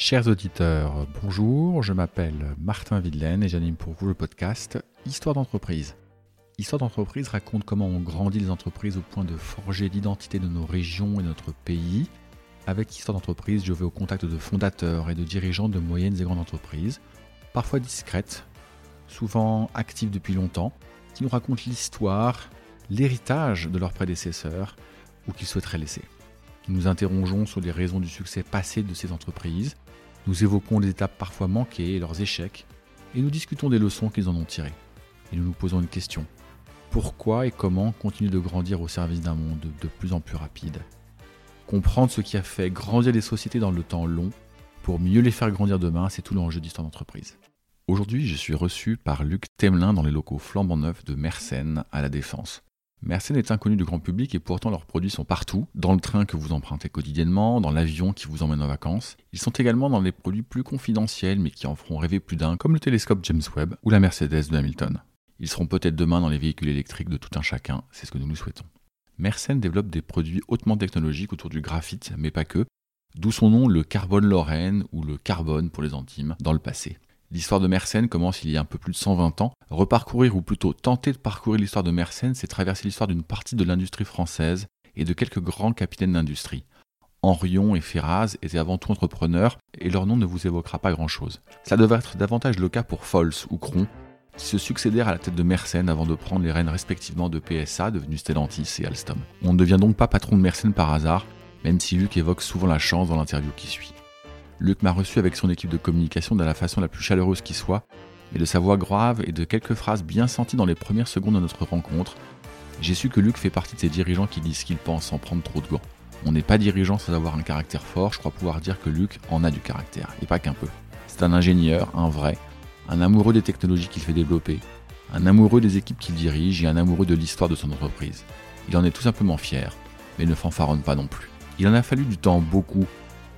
Chers auditeurs, bonjour, je m'appelle Martin Videlaine et j'anime pour vous le podcast Histoire d'entreprise. Histoire d'entreprise raconte comment on grandit les entreprises au point de forger l'identité de nos régions et de notre pays. Avec Histoire d'entreprise, je vais au contact de fondateurs et de dirigeants de moyennes et grandes entreprises, parfois discrètes, souvent actives depuis longtemps, qui nous racontent l'histoire, l'héritage de leurs prédécesseurs ou qu'ils souhaiteraient laisser. Nous interrogeons sur les raisons du succès passé de ces entreprises, nous évoquons les étapes parfois manquées et leurs échecs, et nous discutons des leçons qu'ils en ont tirées. Et nous nous posons une question. Pourquoi et comment continuer de grandir au service d'un monde de plus en plus rapide? Comprendre ce qui a fait grandir les sociétés dans le temps long, pour mieux les faire grandir demain, c'est tout l'enjeu d'histoire d'entreprise. Aujourd'hui, je suis reçu par Luc Temelin dans les locaux flambant neufs de Mersenne à la Défense. Mersenne est inconnu du grand public et pourtant leurs produits sont partout, dans le train que vous empruntez quotidiennement, dans l'avion qui vous emmène en vacances. Ils sont également dans les produits plus confidentiels mais qui en feront rêver plus d'un, comme le télescope James Webb ou la Mercedes de Hamilton. Ils seront peut-être demain dans les véhicules électriques de tout un chacun, c'est ce que nous nous souhaitons. Mersenne développe des produits hautement technologiques autour du graphite, mais pas que, d'où son nom le carbone lorraine ou le carbone pour les intimes dans le passé. L'histoire de Mersenne commence il y a un peu plus de 120 ans. Reparcourir, ou plutôt tenter de parcourir l'histoire de Mersenne, c'est traverser l'histoire d'une partie de l'industrie française et de quelques grands capitaines d'industrie. Henrion et Ferraz étaient avant tout entrepreneurs et leur nom ne vous évoquera pas grand-chose. Ça devrait être davantage le cas pour Fols ou Cron, qui se succédèrent à la tête de Mersenne avant de prendre les rênes respectivement de PSA, devenu Stellantis et Alstom. On ne devient donc pas patron de Mersenne par hasard, même si Luc évoque souvent la chance dans l'interview qui suit. Luc m'a reçu avec son équipe de communication de la façon la plus chaleureuse qui soit, mais de sa voix grave et de quelques phrases bien senties dans les premières secondes de notre rencontre, j'ai su que Luc fait partie de ces dirigeants qui disent ce qu'ils pensent sans prendre trop de gants. On n'est pas dirigeant sans avoir un caractère fort, je crois pouvoir dire que Luc en a du caractère, et pas qu'un peu. C'est un ingénieur, un vrai, un amoureux des technologies qu'il fait développer, un amoureux des équipes qu'il dirige et un amoureux de l'histoire de son entreprise. Il en est tout simplement fier, mais ne fanfaronne pas non plus. Il en a fallu du temps beaucoup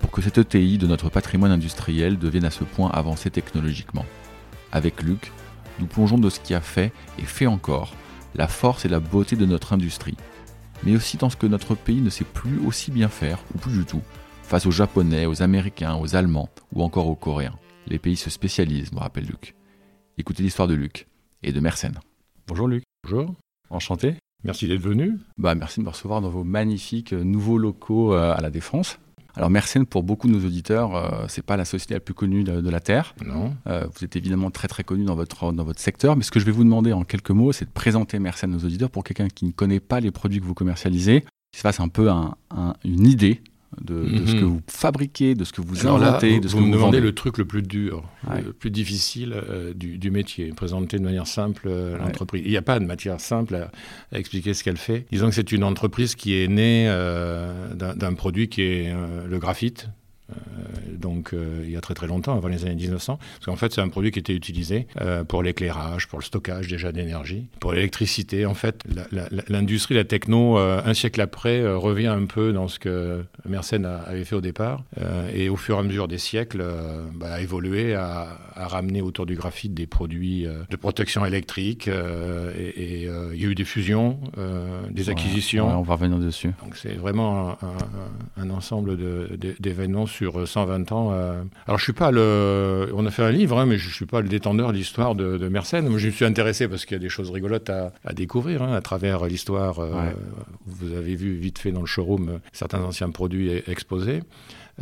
pour que cette ETI de notre patrimoine industriel devienne à ce point avancée technologiquement. Avec Luc, nous plongeons de ce qui a fait et fait encore la force et la beauté de notre industrie, mais aussi dans ce que notre pays ne sait plus aussi bien faire, ou plus du tout, face aux Japonais, aux Américains, aux Allemands ou encore aux Coréens. Les pays se spécialisent, nous rappelle Luc. Écoutez l'histoire de Luc et de Mersenne. Bonjour Luc. Bonjour. Enchanté. Merci d'être venu. Bah, merci de me recevoir dans vos magnifiques euh, nouveaux locaux euh, à la Défense. Alors Mersenne, pour beaucoup de nos auditeurs, euh, c'est pas la société la plus connue de, la Terre. Non. Euh, vous êtes évidemment très très connu dans votre, dans votre secteur, mais ce que je vais vous demander en quelques mots, c'est de présenter Mersenne nos auditeurs pour quelqu'un qui ne connaît pas les produits que vous commercialisez, qui se fasse un peu une idée de, ce que mhm. vous fabriquez, de ce que vous inventez, de ce vous que me demandez le truc le plus dur, le plus difficile euh, du, métier, présenter de manière simple euh, l'entreprise. Il n'y a pas de matière simple à, expliquer ce qu'elle fait. Disons que c'est une entreprise qui est née euh, d'un produit qui est le graphite, donc euh, il y a très très longtemps, avant les années 1900, parce qu'en fait c'est un produit qui était utilisé euh, pour l'éclairage, pour le stockage déjà d'énergie, pour l'électricité. En fait, l'industrie, la, techno, un siècle après, revient un peu dans ce que Mersenne avait fait au départ, et au fur et à mesure des siècles, bah, a évolué, à, ramener autour du graphite des produits de protection électrique, et, il y a eu des fusions, des acquisitions. on va revenir dessus. Donc c'est vraiment un, un ensemble d'événements sur 120 ans. Euh. Alors, je suis pas le. On a fait un livre, hein, mais je suis pas le détendeur de l'histoire de, de, Mersenne. Moi, je me suis intéressé parce qu'il y a des choses rigolotes à, découvrir hein, à travers l'histoire. Euh, vous avez vu vite fait dans le showroom euh, certains anciens produits exposés.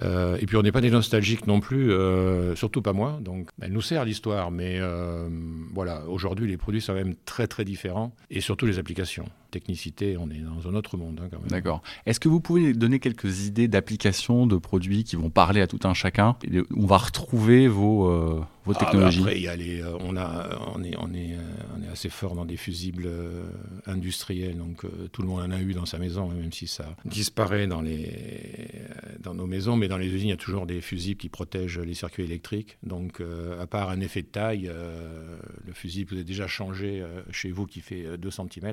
et puis on n'est pas des nostalgiques non plus, surtout pas moi. Donc elle nous sert l'histoire, mais voilà, aujourd'hui les produits sont quand même très très différents et surtout les applications technicité, on est dans un autre monde hein, quand même. D'accord. Est-ce que vous pouvez donner quelques idées d'applications de produits qui vont parler à tout un chacun On va retrouver vos, euh, vos ah, technologies. après, il y a les, euh, on, a, on, est, on, est, euh, on est assez fort dans des fusibles industriels, donc tout le monde en a eu dans sa maison, hein, même si ça disparaît dans, les, dans nos maisons, mais dans les usines, il y a toujours des fusibles qui protègent les circuits électriques. Donc, à part un effet de taille, le fusible, vous avez déjà changé chez vous qui fait 2 cm.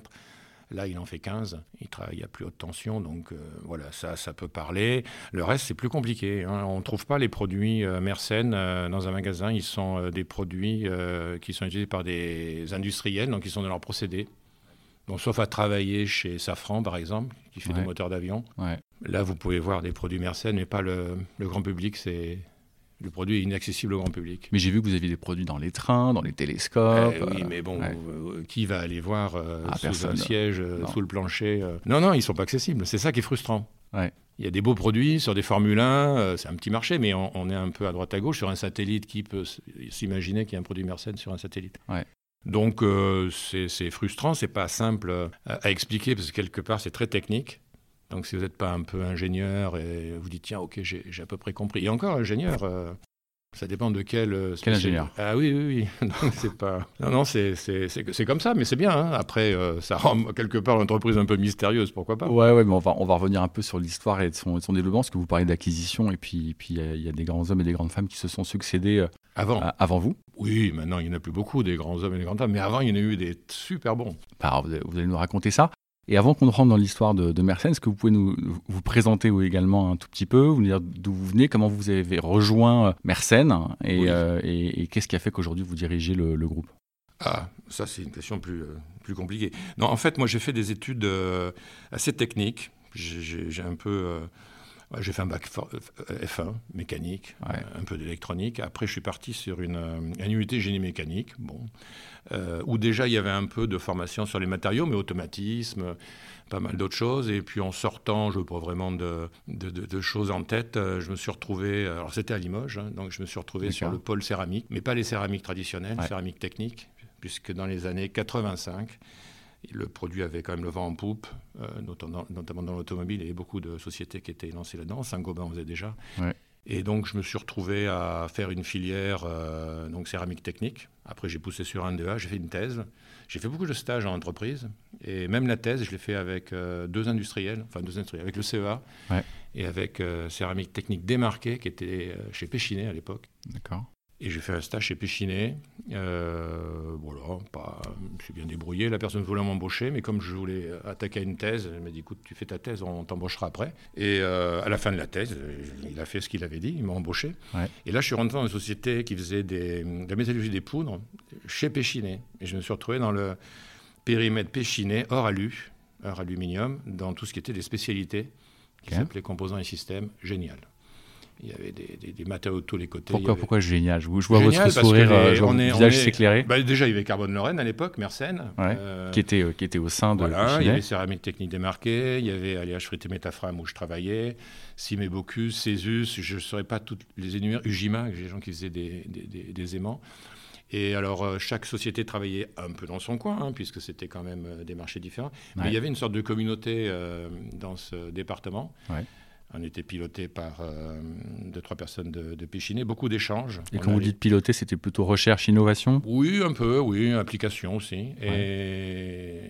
Là, il en fait 15. Il travaille à plus haute tension. Donc euh, voilà, ça, ça peut parler. Le reste, c'est plus compliqué. Hein. On ne trouve pas les produits euh, Mersenne euh, dans un magasin. Ils sont des produits qui sont utilisés par des industriels, donc ils sont dans leur procédé. Donc, sauf à travailler chez Safran, par exemple, qui fait des moteurs d'avion. Là, vous pouvez voir des produits Mersenne, mais pas le, le grand public. C'est Le produit est inaccessible au grand public. Mais j'ai vu que vous aviez des produits dans les trains, dans les télescopes. Eh oui, mais bon, qui va aller voir ah, sous un siège, sous le plancher Non, non, ils sont pas accessibles. C'est ça qui est frustrant. Ouais. Il y a des beaux produits sur des Formule 1, euh, c'est un petit marché, mais on, est un peu à droite à gauche sur un satellite qui peut s'imaginer qu'il y a un produit Mercedes sur un satellite. Donc euh, c'est frustrant, c'est pas simple euh, à, expliquer parce que quelque part c'est très technique. Donc si vous n'êtes pas un peu ingénieur et vous dites tiens ok j'ai à peu près compris. Et encore ingénieur, ça dépend de quel. Euh, quel ingénieur? Ah oui, oui, oui. c'est pas. Non, non, c'est comme ça, mais c'est bien. Hein. Après, euh, ça rend quelque part l'entreprise un peu mystérieuse, pourquoi pas Ouais, ouais, mais on va, on va revenir un peu sur l'histoire et de son, son, développement, parce que vous parlez d'acquisition, et puis puis il y, a des grands hommes et des grandes femmes qui se sont succédés euh, avant. avant vous. Oui, maintenant il n'y en a plus beaucoup des grands hommes et des grandes femmes, mais avant il y en a eu des super bons. Bah, vous allez nous raconter ça. Et avant qu'on rentre dans l'histoire de, de est-ce que vous pouvez nous vous présenter également un tout petit peu, vous nous dire d'où vous venez, comment vous avez rejoint euh, Mersenne euh, et, et, qu'est-ce qui a fait qu'aujourd'hui vous dirigez le, groupe? Ah, ça c'est une question plus, euh, plus compliquée. Non, en fait, moi j'ai fait des études assez techniques. J'ai un peu j'ai fait un bac F1, mécanique, un peu d'électronique. Après, je suis parti sur une, une unité génie mécanique, bon, euh, où déjà il y avait un peu de formation sur les matériaux, mais automatisme, pas mal d'autres choses. Et puis en sortant, je n'ai pas vraiment de, de, choses en tête, euh, je me suis retrouvé, alors c'était à Limoges, hein, donc je me suis retrouvé sur le pôle céramique, mais pas les céramiques traditionnelles, céramique technique, puisque dans les années 85, le produit avait quand même le vent en poupe, euh, notamment, dans l'automobile. Il y avait beaucoup de sociétés qui étaient lancées là-dedans. Saint-Gobain faisait déjà. Et donc, je me suis retrouvé à faire une filière euh, donc céramique technique. Après, j'ai poussé sur un 2A, j'ai fait une thèse. J'ai fait beaucoup de stages en entreprise. Et même la thèse, je l'ai fait avec euh, deux industriels, enfin deux industriels, avec le CEA et avec céramique technique démarquée, qui était chez Péchinet à l'époque. D'accord. Et j'ai fait un stage chez Péchinet. Euh, voilà, pas, je suis bien débrouillé. La personne voulait m'embaucher, mais comme je voulais attaquer une thèse, elle m'a dit écoute, tu fais ta thèse, on t'embauchera après. Et euh, à la fin de la thèse, il a fait ce qu'il avait dit, il m'a embauché. Et là, je suis rentré dans une société qui faisait des, de la métallurgie des poudres chez Péchinet. Et je me suis retrouvé dans le périmètre Péchinet, hors alu, hors aluminium, dans tout ce qui était des spécialités qui s'appelait composants et systèmes. Génial. Il y avait des, des, matériaux de tous les côtés. Pourquoi, pourquoi génial Je vois votre sourire, euh, genre, visage s'éclairer. Bah, déjà, il y avait Carbone Lorraine à l'époque, Mersenne. Euh, qui, était, euh, qui était au sein de voilà, Il y avait Céramique Technique Démarquée, il y avait Alliage Frité Métafram où je travaillais, Cime Bocuse, Césus, je ne saurais pas toutes les énumérer, Ujima, des gens qui faisaient des, des, des aimants. Et alors, chaque société travaillait un peu dans son coin, hein, puisque c'était quand même des marchés différents. Mais il y avait une sorte de communauté dans ce département. Ouais. On était piloté par euh, deux, trois personnes de, de Péchiné, beaucoup d'échanges. Et quand vous dites piloter, c'était plutôt recherche, innovation? Oui, un peu, oui, application aussi. Et,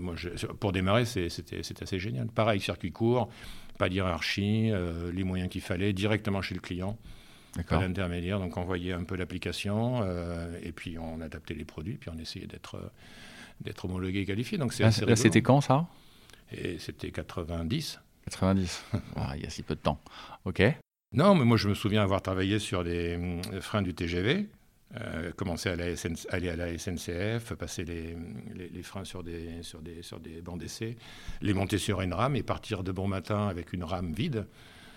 moi, pour démarrer, c'était assez génial. Pareil, circuit court, pas d'hierarchie, euh, les moyens qu'il fallait, directement chez le client. Pas d'intermédiaire, donc on voyait un peu l'application, euh, et puis on adaptait les produits, puis on essayait d'être d'être homologué et qualifié. Donc là, c'était quand ça? Et c'était 90. 90, ah, il y a si peu de temps. Ok. Non, mais moi je me souviens avoir travaillé sur des euh, freins du TGV, euh, commencer à, aller à la SNCF, passer les, les, freins sur des, sur, des, sur des bancs d'essai, les monter sur une rame et partir de bon matin avec une rame vide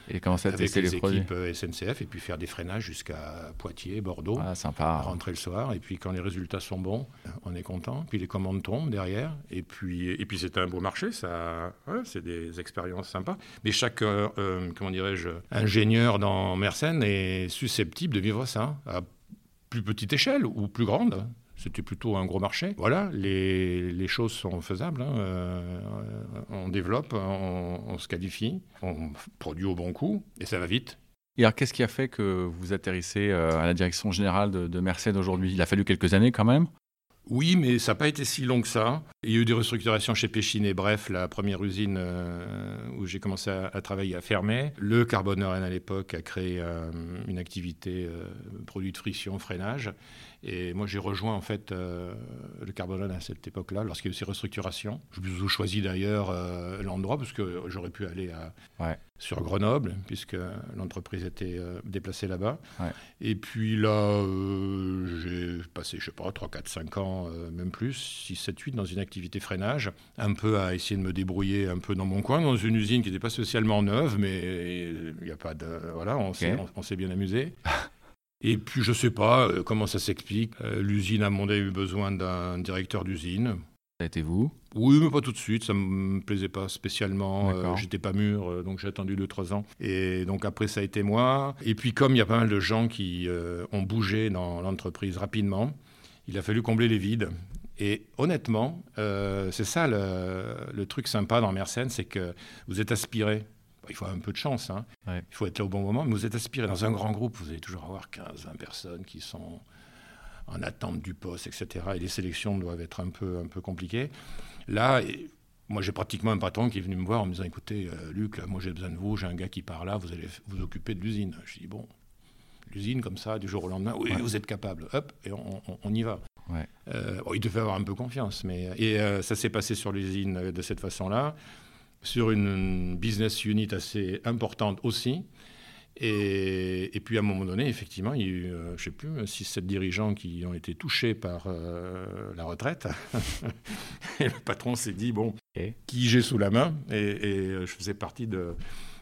et commencer à tester les, équipes euh, SNCF et puis faire des freinages jusqu'à Poitiers, Bordeaux. Ah, sympa. Rentrer le soir et puis quand les résultats sont bons, on est content. Puis les commandes tombent derrière et puis et puis c'est un beau marché, ça. c'est des expériences sympas. Mais chaque euh, euh, comment dirais-je ingénieur dans Mersenne est susceptible de vivre ça à plus petite échelle ou plus grande. C'était plutôt un gros marché. Voilà, les, les choses sont faisables. Hein. Euh, on développe, on, se qualifie, on produit au bon coût et ça va vite. Et alors, qu'est-ce qui a fait que vous atterrissez euh, à la direction générale de, de Mercedes aujourd'hui? Il a fallu quelques années quand même? Oui, mais ça n'a pas été si long que ça. Il y a eu des restructurations chez Péchiné. Bref, la première usine euh, où j'ai commencé à, travailler a fermé. Le Carboneur à l'époque a créé une activité produit de friction, freinage. Et moi, j'ai rejoint en fait euh, le Carbonone à cette époque-là, lorsqu'il y a eu ces restructurations. Je vous choisi d'ailleurs euh, l'endroit parce que j'aurais pu aller à, sur Grenoble, puisque l'entreprise était euh, déplacée là-bas. Et puis là, j'ai passé, je sais pas, 3, 4, 5 ans, même plus, 6, 7, 8 dans une activité freinage, un peu à essayer de me débrouiller un peu dans mon coin, dans une usine qui n'était pas spécialement neuve, mais il n'y a pas de. Voilà, on s'est bien amusé. Et puis, je ne sais pas comment ça s'explique. L'usine à Mondet a eu besoin d'un directeur d'usine. Ça a été vous? Oui, mais pas tout de suite. Ça ne me plaisait pas spécialement. J'étais pas mûr, donc j'ai attendu 2-3 ans. Et donc après, ça a été moi. Et puis, comme il y a pas mal de gens qui ont bougé dans l'entreprise rapidement, il a fallu combler les vides. Et honnêtement, euh, c'est ça le, truc sympa dans Mersenne, c'est que vous êtes aspiré. Il faut un peu de chance, hein. il faut être là au bon moment, mais vous êtes aspiré. Dans un grand groupe, vous allez toujours avoir 15, 20 personnes qui sont en attente du poste, etc. Et les sélections doivent être un peu, un peu compliquées. Là, moi, j'ai pratiquement un patron qui est venu me voir en me disant Écoutez, euh, Luc, moi j'ai besoin de vous, j'ai un gars qui part là, vous allez vous occuper de l'usine. Je dis Bon, l'usine comme ça, du jour au lendemain, oui, vous êtes capable, hop, et on y va. Euh, il devait avoir un peu confiance. Mais, et euh, ça s'est passé sur l'usine de cette façon-là, sur une business unit assez importante aussi. Et, puis à un moment donné, effectivement, il y a eu, euh, je ne sais plus, 6-7 dirigeants qui ont été touchés par la retraite. et le patron s'est dit, bon, qui j'ai sous la main? Et, je faisais partie de,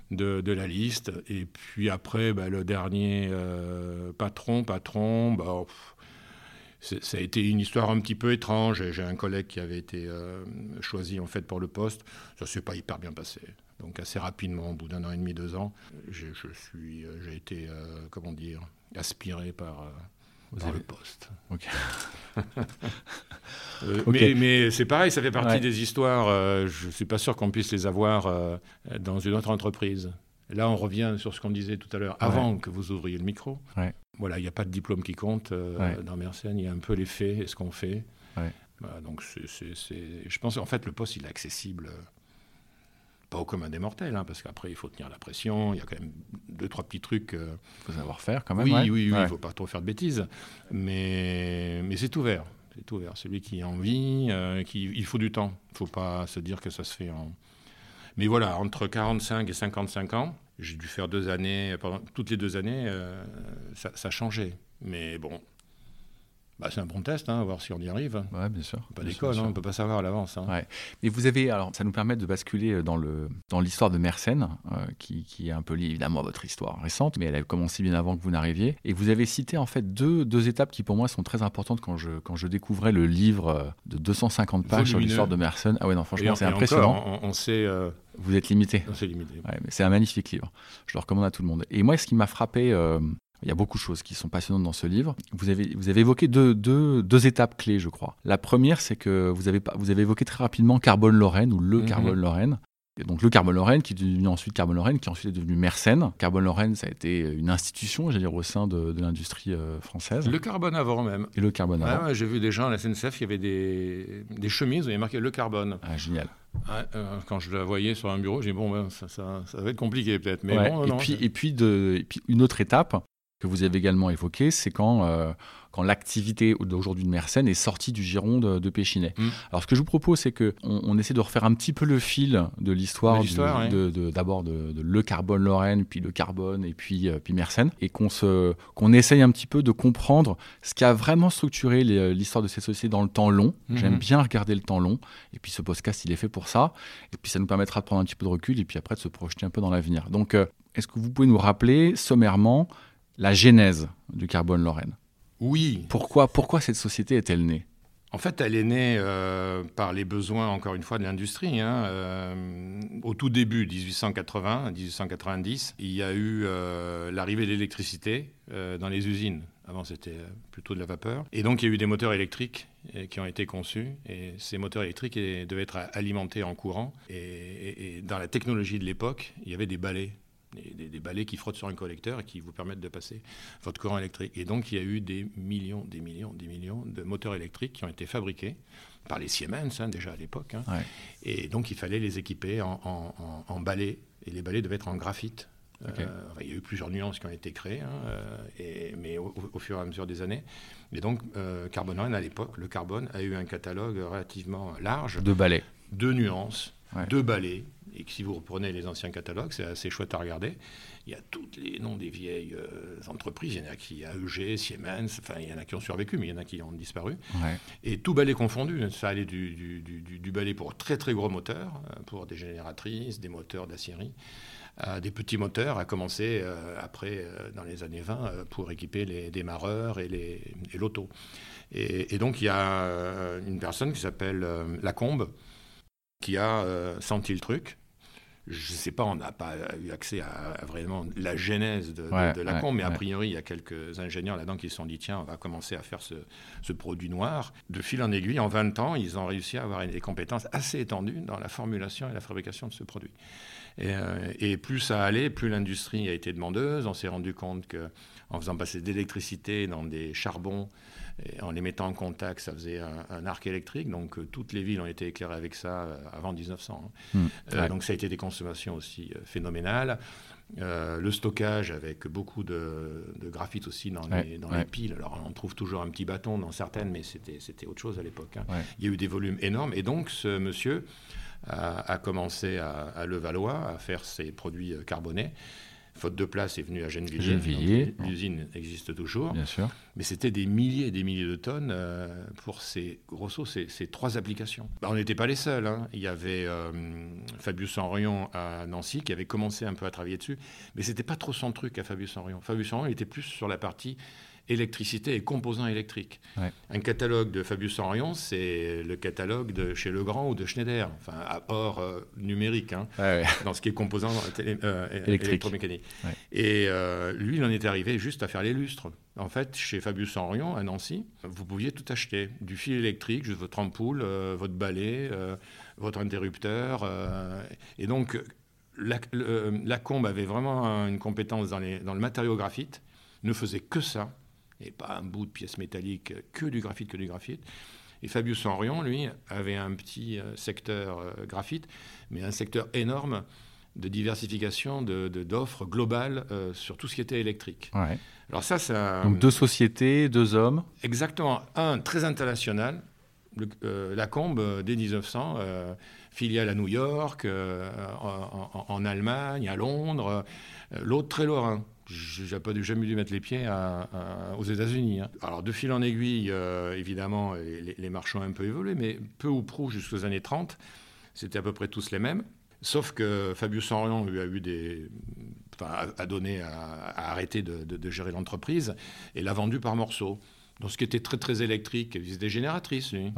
de, la liste. Et puis après, bah, le dernier patron, patron, bah, ça a été une histoire un petit peu étrange. J'ai un collègue qui avait été euh, choisi en fait pour le poste. Ça s'est pas hyper bien passé. Donc assez rapidement, au bout d'un an et demi, deux ans, je suis, euh, j'ai été, euh, comment dire, aspiré par, le poste. Mais, mais c'est pareil, ça fait partie des histoires. je suis pas sûr qu'on puisse les avoir dans une autre entreprise. Là, on revient sur ce qu'on disait tout à l'heure, avant que vous ouvriez le micro. Voilà, il n'y a pas de diplôme qui compte euh, dans Mersenne, il y a un peu les faits et ce qu'on fait. donc, je pense en fait, le poste, il est accessible, euh, pas au commun des mortels, hein, parce qu'après, il faut tenir la pression, il y a quand même deux, trois petits trucs. Il euh, faut savoir faire quand même. Oui, oui, oui, il ne faut pas trop faire de bêtises. Mais, mais c'est ouvert. C'est ouvert. Celui qui a envie, qui, il faut du temps. Il ne faut pas se dire que ça se fait en mais voilà, entre 45 et 55 ans, j'ai dû faire deux années, pendant toutes les deux années, euh, ça, ça changé. Mais bon, bah, c'est un bon test, hein, voir si on y arrive. Oui, bien sûr. Pas d'école, hein, on ne peut pas savoir à l'avance. Hein. Ouais. Mais vous avez, alors, ça nous permet de basculer euh, dans le dans l'histoire de Mersenne, euh, qui, qui, est un peu liée évidemment à votre histoire récente, mais elle a commencé bien avant que vous n'arriviez. Et vous avez cité en fait deux, deux étapes qui pour moi sont très importantes quand je quand je découvrais le livre euh, de 250 pages sur l'histoire de Mersenne. Ah ouais, non, franchement, c'est impressionnant. Encore, on, sait. Vous êtes limité. On s'est limité. Ouais, mais c'est un magnifique livre. Je le recommande à tout le monde. Et moi, ce qui m'a frappé il y a beaucoup de choses qui sont passionnantes dans ce livre. Vous avez, vous avez évoqué deux, deux, deux étapes clés, je crois. La première, c'est que vous avez, vous avez évoqué très rapidement Carbone-Lorraine ou le mhm. Carbone-Lorraine. Donc le Carbone Lorraine, qui est devenu ensuite Carbone Lorraine, qui ensuite est devenu Mersenne. Carbone Lorraine, ça a été une institution, j'allais dire, au sein de, de l'industrie euh, française. Le carbone avant même. Et le carbone avant. J'ai vu des gens à la SNCF, il y avait des, des chemises où il y avait marqué le carbone. Ah, génial. Euh, quand je la voyais sur un bureau, j'ai dit bon, ben, ça, ça, ça, va être compliqué peut-être. Mais bon, et, puis, et, puis de, et puis une autre étape, que vous avez également évoqué, c'est quand, euh, quand l'activité d'aujourd'hui de Mersenne est sortie du giron de, Péchinet. Mm. Alors ce que je vous propose, c'est qu'on on essaie de refaire un petit peu le fil de l'histoire d'abord de, Le Carbone Lorraine, puis Le Carbone, et puis, euh, puis Mersenne, et qu'on qu'on essaye un petit peu de comprendre ce qui a vraiment structuré l'histoire de ces sociétés dans le temps long. Mm-hmm. J'aime bien regarder le temps long, et puis ce podcast, il est fait pour ça, et puis ça nous permettra de prendre un petit peu de recul, et puis après de se projeter un peu dans l'avenir. Donc, euh, est-ce que vous pouvez nous rappeler sommairement la genèse du Carbone Lorraine. Oui. Pourquoi, pourquoi cette société est-elle née? En fait, elle est née euh, par les besoins, encore une fois, de l'industrie. Hein. Euh, au tout début, 1880, 1890, il y a eu euh, l'arrivée de l'électricité dans les usines. Avant, c'était plutôt de la vapeur. Et donc, il y a eu des moteurs électriques qui ont été conçus. Et ces moteurs électriques devaient être alimentés en courant. et dans la technologie de l'époque, il y avait des balais des, balais qui frottent sur un collecteur et qui vous permettent de passer votre courant électrique. Et donc, il y a eu des millions, des millions, des millions de moteurs électriques qui ont été fabriqués par les Siemens, hein, déjà à l'époque. Hein. Et donc, il fallait les équiper en, balais. Et les balais devaient être en graphite. Euh, il y a eu plusieurs nuances qui ont été créées, hein, euh, et, mais au, fur et à mesure des années. Et donc, euh, à l'époque, le carbone a eu un catalogue relativement large. De balais. De nuances, de balais, et que si vous reprenez les anciens catalogues, c'est assez chouette à regarder. Il y a tous les noms des vieilles euh, entreprises. Il y en a qui, AEG, Siemens, enfin, il y en a qui ont survécu, mais il y en a qui ont disparu. Et tout balai confondu. Ça allait du, du, balai pour très très gros moteurs, euh, pour des génératrices, des moteurs d'acierie, à des petits moteurs, à commencer après, dans les années 20, pour équiper les démarreurs et l'auto. Et, et, donc il y a une personne qui s'appelle Lacombe, qui a senti le truc, je ne sais pas, on n'a pas eu accès à, vraiment la genèse de, la com, mais a priori, il y a quelques ingénieurs là-dedans qui se sont dit tiens, on va commencer à faire ce, produit noir. De fil en aiguille, en 20 ans, ils ont réussi à avoir des compétences assez étendues dans la formulation et la fabrication de ce produit. Et, euh, et plus ça allait, plus l'industrie a été demandeuse. On s'est rendu compte qu'en faisant passer de l'électricité dans des charbons, en les mettant en contact, ça faisait un, arc électrique. Donc euh, toutes les villes ont été éclairées avec ça euh, avant 1900. Hein. Mmh. Donc ça a été des consommations aussi phénoménales. le stockage avec beaucoup de, graphite aussi dans, les, dans les, piles. Alors on trouve toujours un petit bâton dans certaines, mais c'était autre chose à l'époque. Hein. Il y a eu des volumes énormes. Et donc ce monsieur a, commencé à, à Levallois à faire ses produits carbonés faute de place, est venu à Gennevilliers. L'usine existe toujours. Bien sûr. Mais c'était des milliers et des milliers de tonnes euh, pour ces, grosso, ces, ces trois applications. Bah, on n'était pas les seuls. Hein. Il y avait euh, Fabius Henrion à Nancy qui avait commencé un peu à travailler dessus. Mais c'était pas trop son truc à Fabius Henrion. Fabius Henrion était plus sur la partie électricité et composants électriques. Un catalogue de Fabius Orion, c'est le catalogue de chez Legrand ou de Schneider, enfin, hors euh, numérique, hein, dans ce qui est composants euh, électromécaniques. Et euh, lui, il en est arrivé juste à faire les lustres. En fait, chez Fabius Orion, à Nancy, vous pouviez tout acheter. Du fil électrique, juste votre ampoule, votre balai, votre interrupteur. et donc, la, la, Combe avait vraiment une compétence dans, les, dans le matériau graphite, ne faisait que ça et pas un bout de pièce métallique, que du graphite, que du graphite. Et Fabius Henrion, lui, avait un petit euh, secteur euh, graphite, mais un secteur énorme de diversification d'offres de, globales euh, sur tout ce qui était électrique. Alors ça, ça... Donc deux sociétés, deux hommes Exactement. Un très international, la Combe, dès 1900, filiale à New York, en, en, Allemagne, à Londres. L'autre très lorrain j'ai jamais dû mettre les pieds aux États-Unis. Hein. Alors, de fil en aiguille, euh, évidemment, les, les, marchands ont un peu évolué, mais peu ou prou jusqu'aux années 30, c'était à peu près tous les mêmes. Sauf que Fabius Orion lui a eu des, enfin, a donné à, arrêter de, gérer l'entreprise et l'a vendu par morceaux. Donc, ce qui était très très électrique, des génératrices, lui.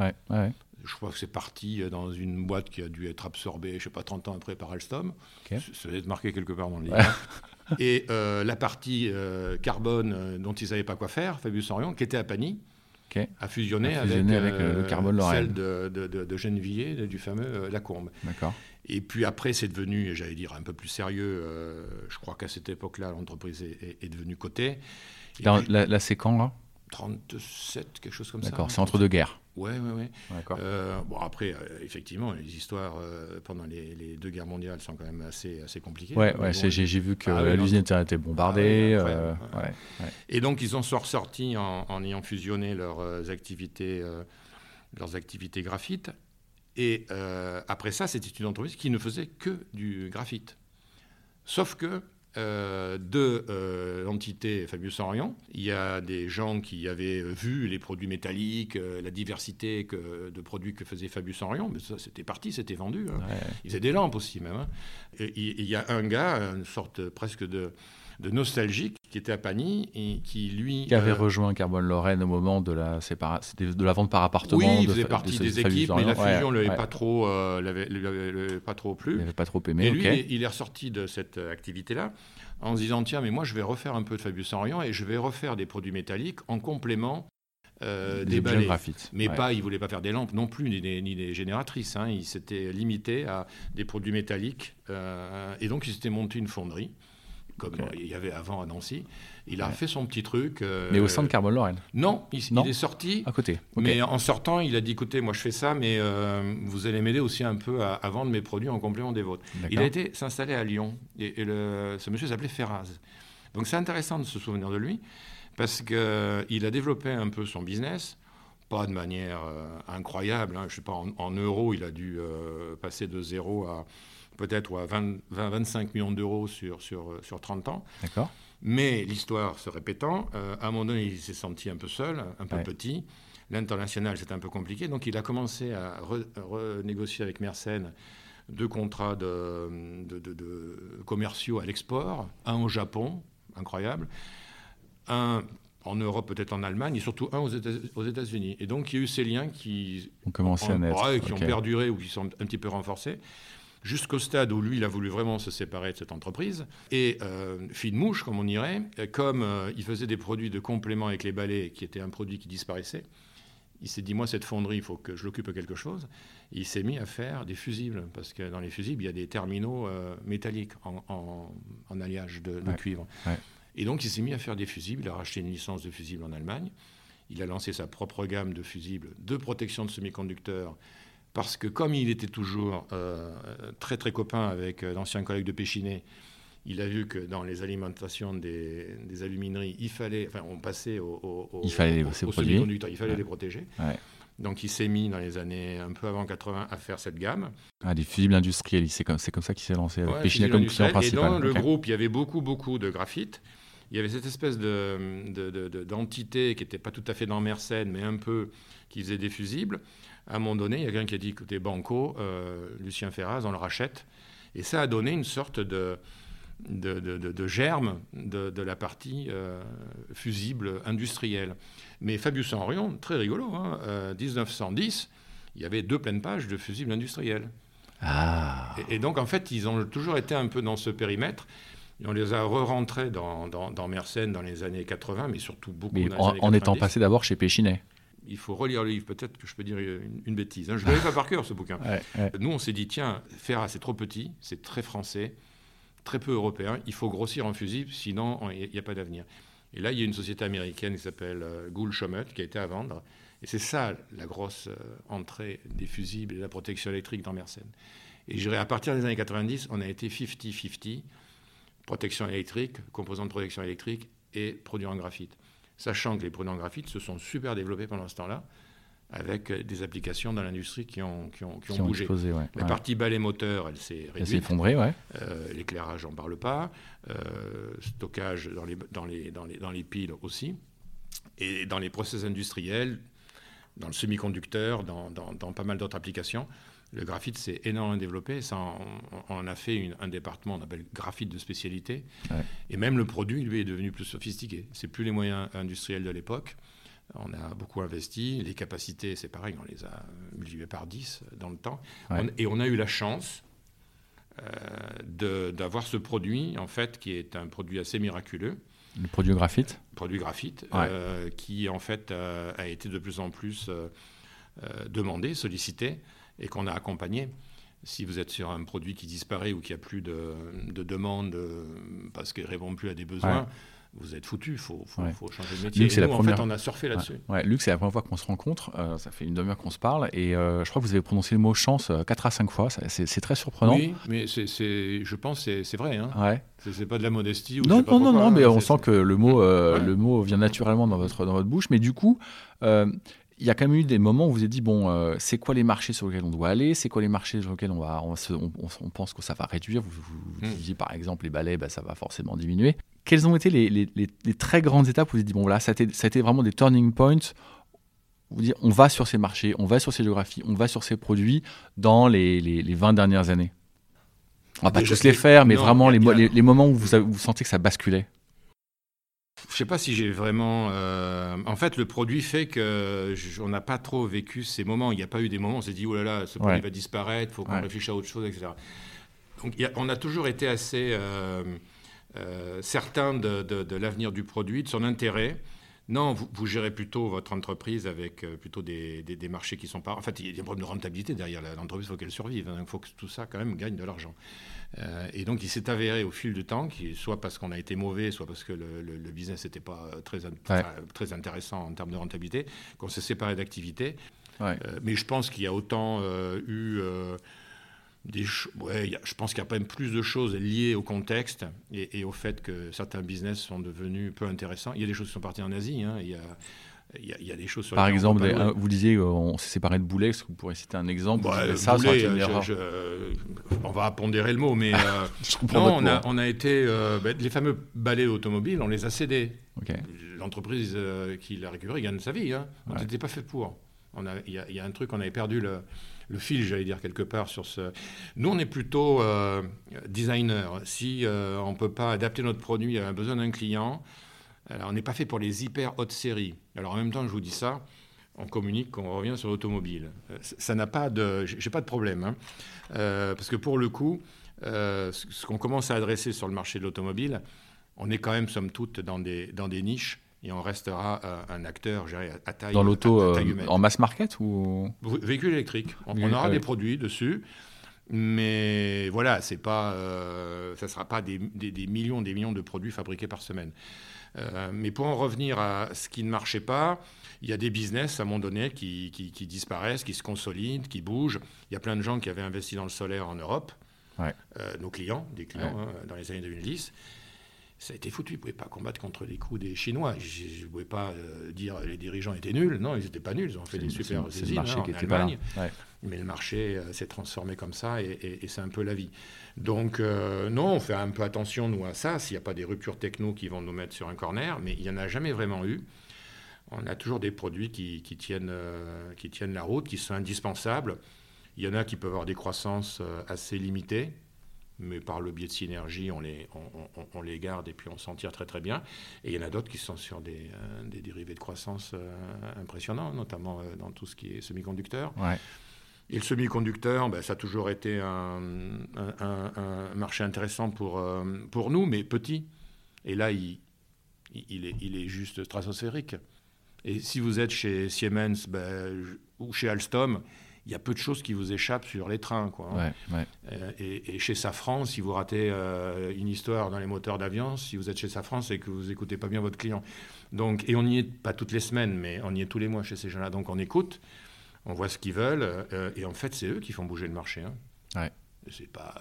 Je crois que c'est parti dans une boîte qui a dû être absorbée, je ne sais pas, 30 ans après par Alstom. Ça doit être marqué quelque part dans le livre. Et euh, la partie euh, carbone euh, dont ils ne savaient pas quoi faire, Fabius Orion, qui était à Pagny, a fusionné, avec, le carbone celle de, de, de, Gennevilliers, du fameux Lacombe. D'accord. Et puis après, c'est devenu, j'allais dire, un peu plus sérieux. je crois qu'à cette époque-là, l'entreprise est, devenue cotée. Là, là c'est quand, là? 37, quelque chose comme ça. D'accord, c'est entre deux guerres. Oui, oui, oui. Euh, bon, après, euh, effectivement, les histoires euh, pendant les, deux guerres mondiales sont quand même assez, assez compliquées. Ouais, ouais j'ai vu que ah l'usine a été bombardée. Ah Et donc, ils en sont ressortis en, en ayant fusionné leurs activités, leurs activités graphite. Et après ça, c'était une entreprise qui ne faisait que du graphite. Sauf que euh, de euh, l'entité Fabius Orion. Il y a des gens qui avaient vu les produits métalliques, euh, la diversité de produits que faisait Fabius Orion, mais ça c'était parti, c'était vendu. Hein. Ils avaient des lampes aussi même. Hein. Et il y a un gars, une sorte presque de, de nostalgique qui était à Pagny et qui lui qui avait rejoint Carbone Lorraine au moment de la séparation de la vente par appartement oui il faisait partie des équipes mais la fusion ne l'avait pas trop l'avait pas trop plu il n'avait pas trop aimé et lui il est ressorti de cette activité là en se disant tiens mais moi je vais refaire un peu de Fabius Orient et je vais refaire des produits métalliques en complément euh, des, balais. Mais pas, il voulait pas faire des lampes non plus, ni des, ni des génératrices. Hein. Il s'était limité à des produits métalliques. Euh, et donc, il s'était monté une fonderie comme il y avait avant à Nancy. Il a fait son petit truc. Euh, mais au sein de Carbone Lorraine non, il, est sorti. À côté. Mais en sortant, il a dit écoutez, moi je fais ça, mais euh, vous allez m'aider aussi un peu à, vendre mes produits en complément des vôtres. Il a été s'installer à Lyon. Et, ce monsieur s'appelait Ferraz. Donc c'est intéressant de se souvenir de lui, parce qu'il a développé un peu son business pas de manière euh, incroyable. Hein. Je sais pas, en, euros, il a dû passer de zéro à peut-être à 20-25 millions d'euros sur, sur, euh, sur 30 ans. D'accord. Mais l'histoire se répétant, euh, à un moment donné, il s'est senti un peu seul, un peu petit. L'international, c'était un peu compliqué. Donc, il a commencé à renégocier avec Mersenne deux contrats de, commerciaux à l'export, un au Japon, incroyable, un en Europe, peut-être en Allemagne, et surtout un aux États-Unis. Et donc, il y a eu ces liens qui ont commencé à naître. qui ont perduré ou qui sont un petit peu renforcés, jusqu'au stade où lui, il a voulu vraiment se séparer de cette entreprise. Et euh, fine mouche, comme on dirait, comme euh, il faisait des produits de complément avec les balais, qui était un produit qui disparaissait, il s'est dit, moi, cette fonderie, il faut que je l'occupe quelque chose. il s'est mis à faire des fusibles, parce que dans les fusibles, il y a des terminaux euh, métalliques en, alliage de, cuivre. Et donc, il s'est mis à faire des fusibles. Il a racheté une licence de fusibles en Allemagne. Il a lancé sa propre gamme de fusibles de protection de semi-conducteurs, parce que comme il était toujours euh, très, très copain avec euh, d'anciens collègues de Péchinet, il a vu que dans les alimentations des, alumineries, il fallait, enfin, on passait au, il fallait les, semi-conducteurs, il fallait les protéger. Donc il s'est mis dans les années un peu avant 80 à faire cette gamme. Ah, des fusibles industriels, c'est comme, comme, ça qu'il s'est lancé avec ouais, comme client principal. Et dans le groupe, il y avait beaucoup, beaucoup de graphite. Il y avait cette espèce d'entité de, qui n'était pas tout à fait dans Mersenne, mais un peu qui faisait des fusibles. À un moment donné, il y a quelqu'un qui a dit, écoutez, Banco, euh, Lucien Ferraz, on le rachète. Et ça a donné une sorte de, de, de, germe de, la partie euh, fusible industrielle. Mais Fabius Henrion, très rigolo, hein, 1910, euh, il y avait deux pleines pages de fusibles industriels. Ah. Et, donc, en fait, ils ont toujours été un peu dans ce périmètre. Et on les a re-rentrés dans, dans, Mersenne dans les années 80, mais surtout beaucoup mais en, étant passé d'abord chez Péchinet. Il faut relire le livre, peut-être que je peux dire une, bêtise. Hein. Je ne l'avais pas par cœur, ce bouquin. Nous, on s'est dit, tiens, Ferra, c'est trop petit, c'est très français très peu européen. Il faut grossir en fusible, sinon il n'y a pas d'avenir. Et là, il y a une société américaine qui s'appelle euh, Gould qui a été à vendre. Et c'est ça la grosse euh, entrée des fusibles et de la protection électrique dans Mersenne. Et je dirais, à partir des années 90, on a été 50-50, protection électrique, composants de protection électrique et produits en graphite. Sachant que les graphite se sont super développés pendant ce temps-là avec des applications dans l'industrie qui ont, qui ont, qui ont, bougé. La partie balai moteur, elle s'est réduite. Elle s'est effondrée, ouais. Euh, l'éclairage, j'en parle pas. Euh, stockage dans les, dans, les, dans, les, dans les piles aussi. Et dans les process industriels, dans le semi-conducteur, dans, dans, dans, pas mal d'autres applications, le graphite s'est énormément développé. Ça, on, on a fait un département, on appelle graphite de spécialité. Et même le produit, lui, est devenu plus sophistiqué. C'est plus les moyens industriels de l'époque. On a beaucoup investi. Les capacités, c'est pareil, on les a multipliées par 10 dans le temps. et on a eu la chance euh, d'avoir ce produit, en fait, qui est un produit assez miraculeux. Le produit graphite Produit graphite, euh, qui, en fait, a été de plus en plus euh, demandé, sollicité, et qu'on a accompagné si vous êtes sur un produit qui disparaît ou qui a plus de, de demande parce qu'il ne répond plus à des besoins, vous êtes foutu, il faut, changer de métier. Luc, c'est la première... en fait, on a surfé là-dessus. Ouais. Luc, c'est la première fois qu'on se rencontre. Euh, ça fait une demi-heure qu'on se parle. Et euh, je crois que vous avez prononcé le mot chance 4 euh, à 5 fois. C'est très surprenant. Oui, mais c'est, je pense que c'est vrai. Hein. Ouais. C'est pas de la modestie. Ou non, non, non, non, mais hein, on sent que le mot, le mot vient naturellement dans votre, dans votre bouche. Mais du coup, il y a quand même eu des moments où vous avez dit bon, euh, c'est quoi les marchés sur lesquels on doit aller? C'est quoi les marchés sur lesquels on, va, on, pense que ça va réduire? Vous, vous, hmm. disiez par exemple les balais, bah, ça va forcément diminuer. Quelles ont été les, les, très grandes étapes où vous vous avez dit bon, voilà, ça a, été, ça a été vraiment des turning points vous dites, on va sur ces marchés, on va sur ces géographies, on va sur ces produits dans les, les, 20 dernières années? On va pas tous les faire, mais vraiment les, les, moments où vous, vous sentez que ça basculait je ne sais pas si j'ai vraiment. Euh, en fait, le produit fait que on n'a pas trop vécu ces moments. Il n'y a pas eu des moments où on s'est dit oh là là, ce produit va disparaître, il faut qu'on réfléchisse à autre chose, etc. Donc, on a toujours été assez euh, euh, certain de, l'avenir du produit, de son intérêt. Non, vous, gérez plutôt votre entreprise avec plutôt des, marchés qui sont pas. En fait, il y a des problèmes de rentabilité derrière l'entreprise, il faut qu'elle survive. Hein. Il faut que tout ça, quand même, gagne de l'argent. Euh, et donc, il s'est avéré au fil du temps, soit parce qu'on a été mauvais, soit parce que le, business n'était pas très, très intéressant en termes de rentabilité, qu'on s'est séparé d'activités. Euh, mais je pense qu'il y a autant euh, eu des ouais, je pense qu'il y a quand même plus de choses liées au contexte et, au fait que certains business sont devenus peu intéressants. Il y a des choses qui sont parties en Asie. Hein. il y a il y, a, des choses sur Par exemple, vous disiez qu'on s'est séparé de Boulet, est-ce que vous pourriez citer un exemple bah, ça, Boulet, euh, On va pondérer le mot, mais euh, non, on a, on a, été. Euh, bah, les fameux balais automobiles, on les a cédés. L'entreprise qui l'a récupéré gagne sa vie. Hein. On n'était pas fait pour. Il y, a un truc, on avait perdu le, fil, j'allais dire, quelque part sur ce. Nous, on est plutôt euh, designer. Si euh, on ne peut pas adapter notre produit à un besoin d'un client, alors on n'est pas fait pour les hyper hautes séries. Alors en même temps, je vous dis ça, on communique qu'on revient sur l'automobile. Euh, ça n'a pas de. J'ai pas de problème. Hein. parce que pour le coup, ce qu'on commence à adresser sur le marché de l'automobile, on est quand même, somme toute, dans des, dans des niches et on restera euh, un acteur géré à, taille Dans l'auto, euh, en mass market ou? Véhicule électrique. On, aura des produits dessus. Mais voilà, c'est pas, euh, ça ne sera pas des, des, millions des millions de produits fabriqués par semaine. Mais pour en revenir à ce qui ne marchait pas, il y a des business à un moment donné qui, qui, disparaissent, qui se consolident, qui bougent. Il y a plein de gens qui avaient investi dans le solaire en Europe, nos clients, des clients hein, dans les années 2010 ça a été foutu. Ils ne pouvaient pas combattre contre les coups des Chinois. Je ne pouvais pas euh, dire les dirigeants étaient nuls. Non, ils n'étaient pas nuls. Ils ont fait des super usines hein, en Allemagne. Mais le marché euh, s'est transformé comme ça et, c'est un peu la vie. Donc, euh, non, on fait un peu attention, nous, à ça, s'il n'y a pas des ruptures techno qui vont nous mettre sur un corner. Mais il n'y en a jamais vraiment eu. On a toujours des produits qui, tiennent, qui tiennent la route, qui sont indispensables. Il y en a qui peuvent avoir des croissances assez limitées mais par le biais de synergie, on les, on, les garde et puis on s'en tire très très bien. Et il y en a d'autres qui sont sur des, euh, des dérivés de croissance euh, impressionnants, notamment euh, dans tout ce qui est semi-conducteur. Et le semi-conducteur, ben, ça a toujours été un, un, marché intéressant pour, pour nous, mais petit. Et là, il, il, est, il est juste stratosphérique. Et si vous êtes chez Siemens ben, ou chez Alstom, il y a peu de choses qui vous échappent sur les trains. Quoi, hein. euh, et, chez Safran, si vous ratez euh, une histoire dans les moteurs d'avion, si vous êtes chez Safran, c'est que vous n'écoutez pas bien votre client. Donc, et on n'y est pas toutes les semaines, mais on y est tous les mois chez ces gens-là. Donc on écoute, on voit ce qu'ils veulent, euh, et en fait, c'est eux qui font bouger le marché. Hein. C'est pas.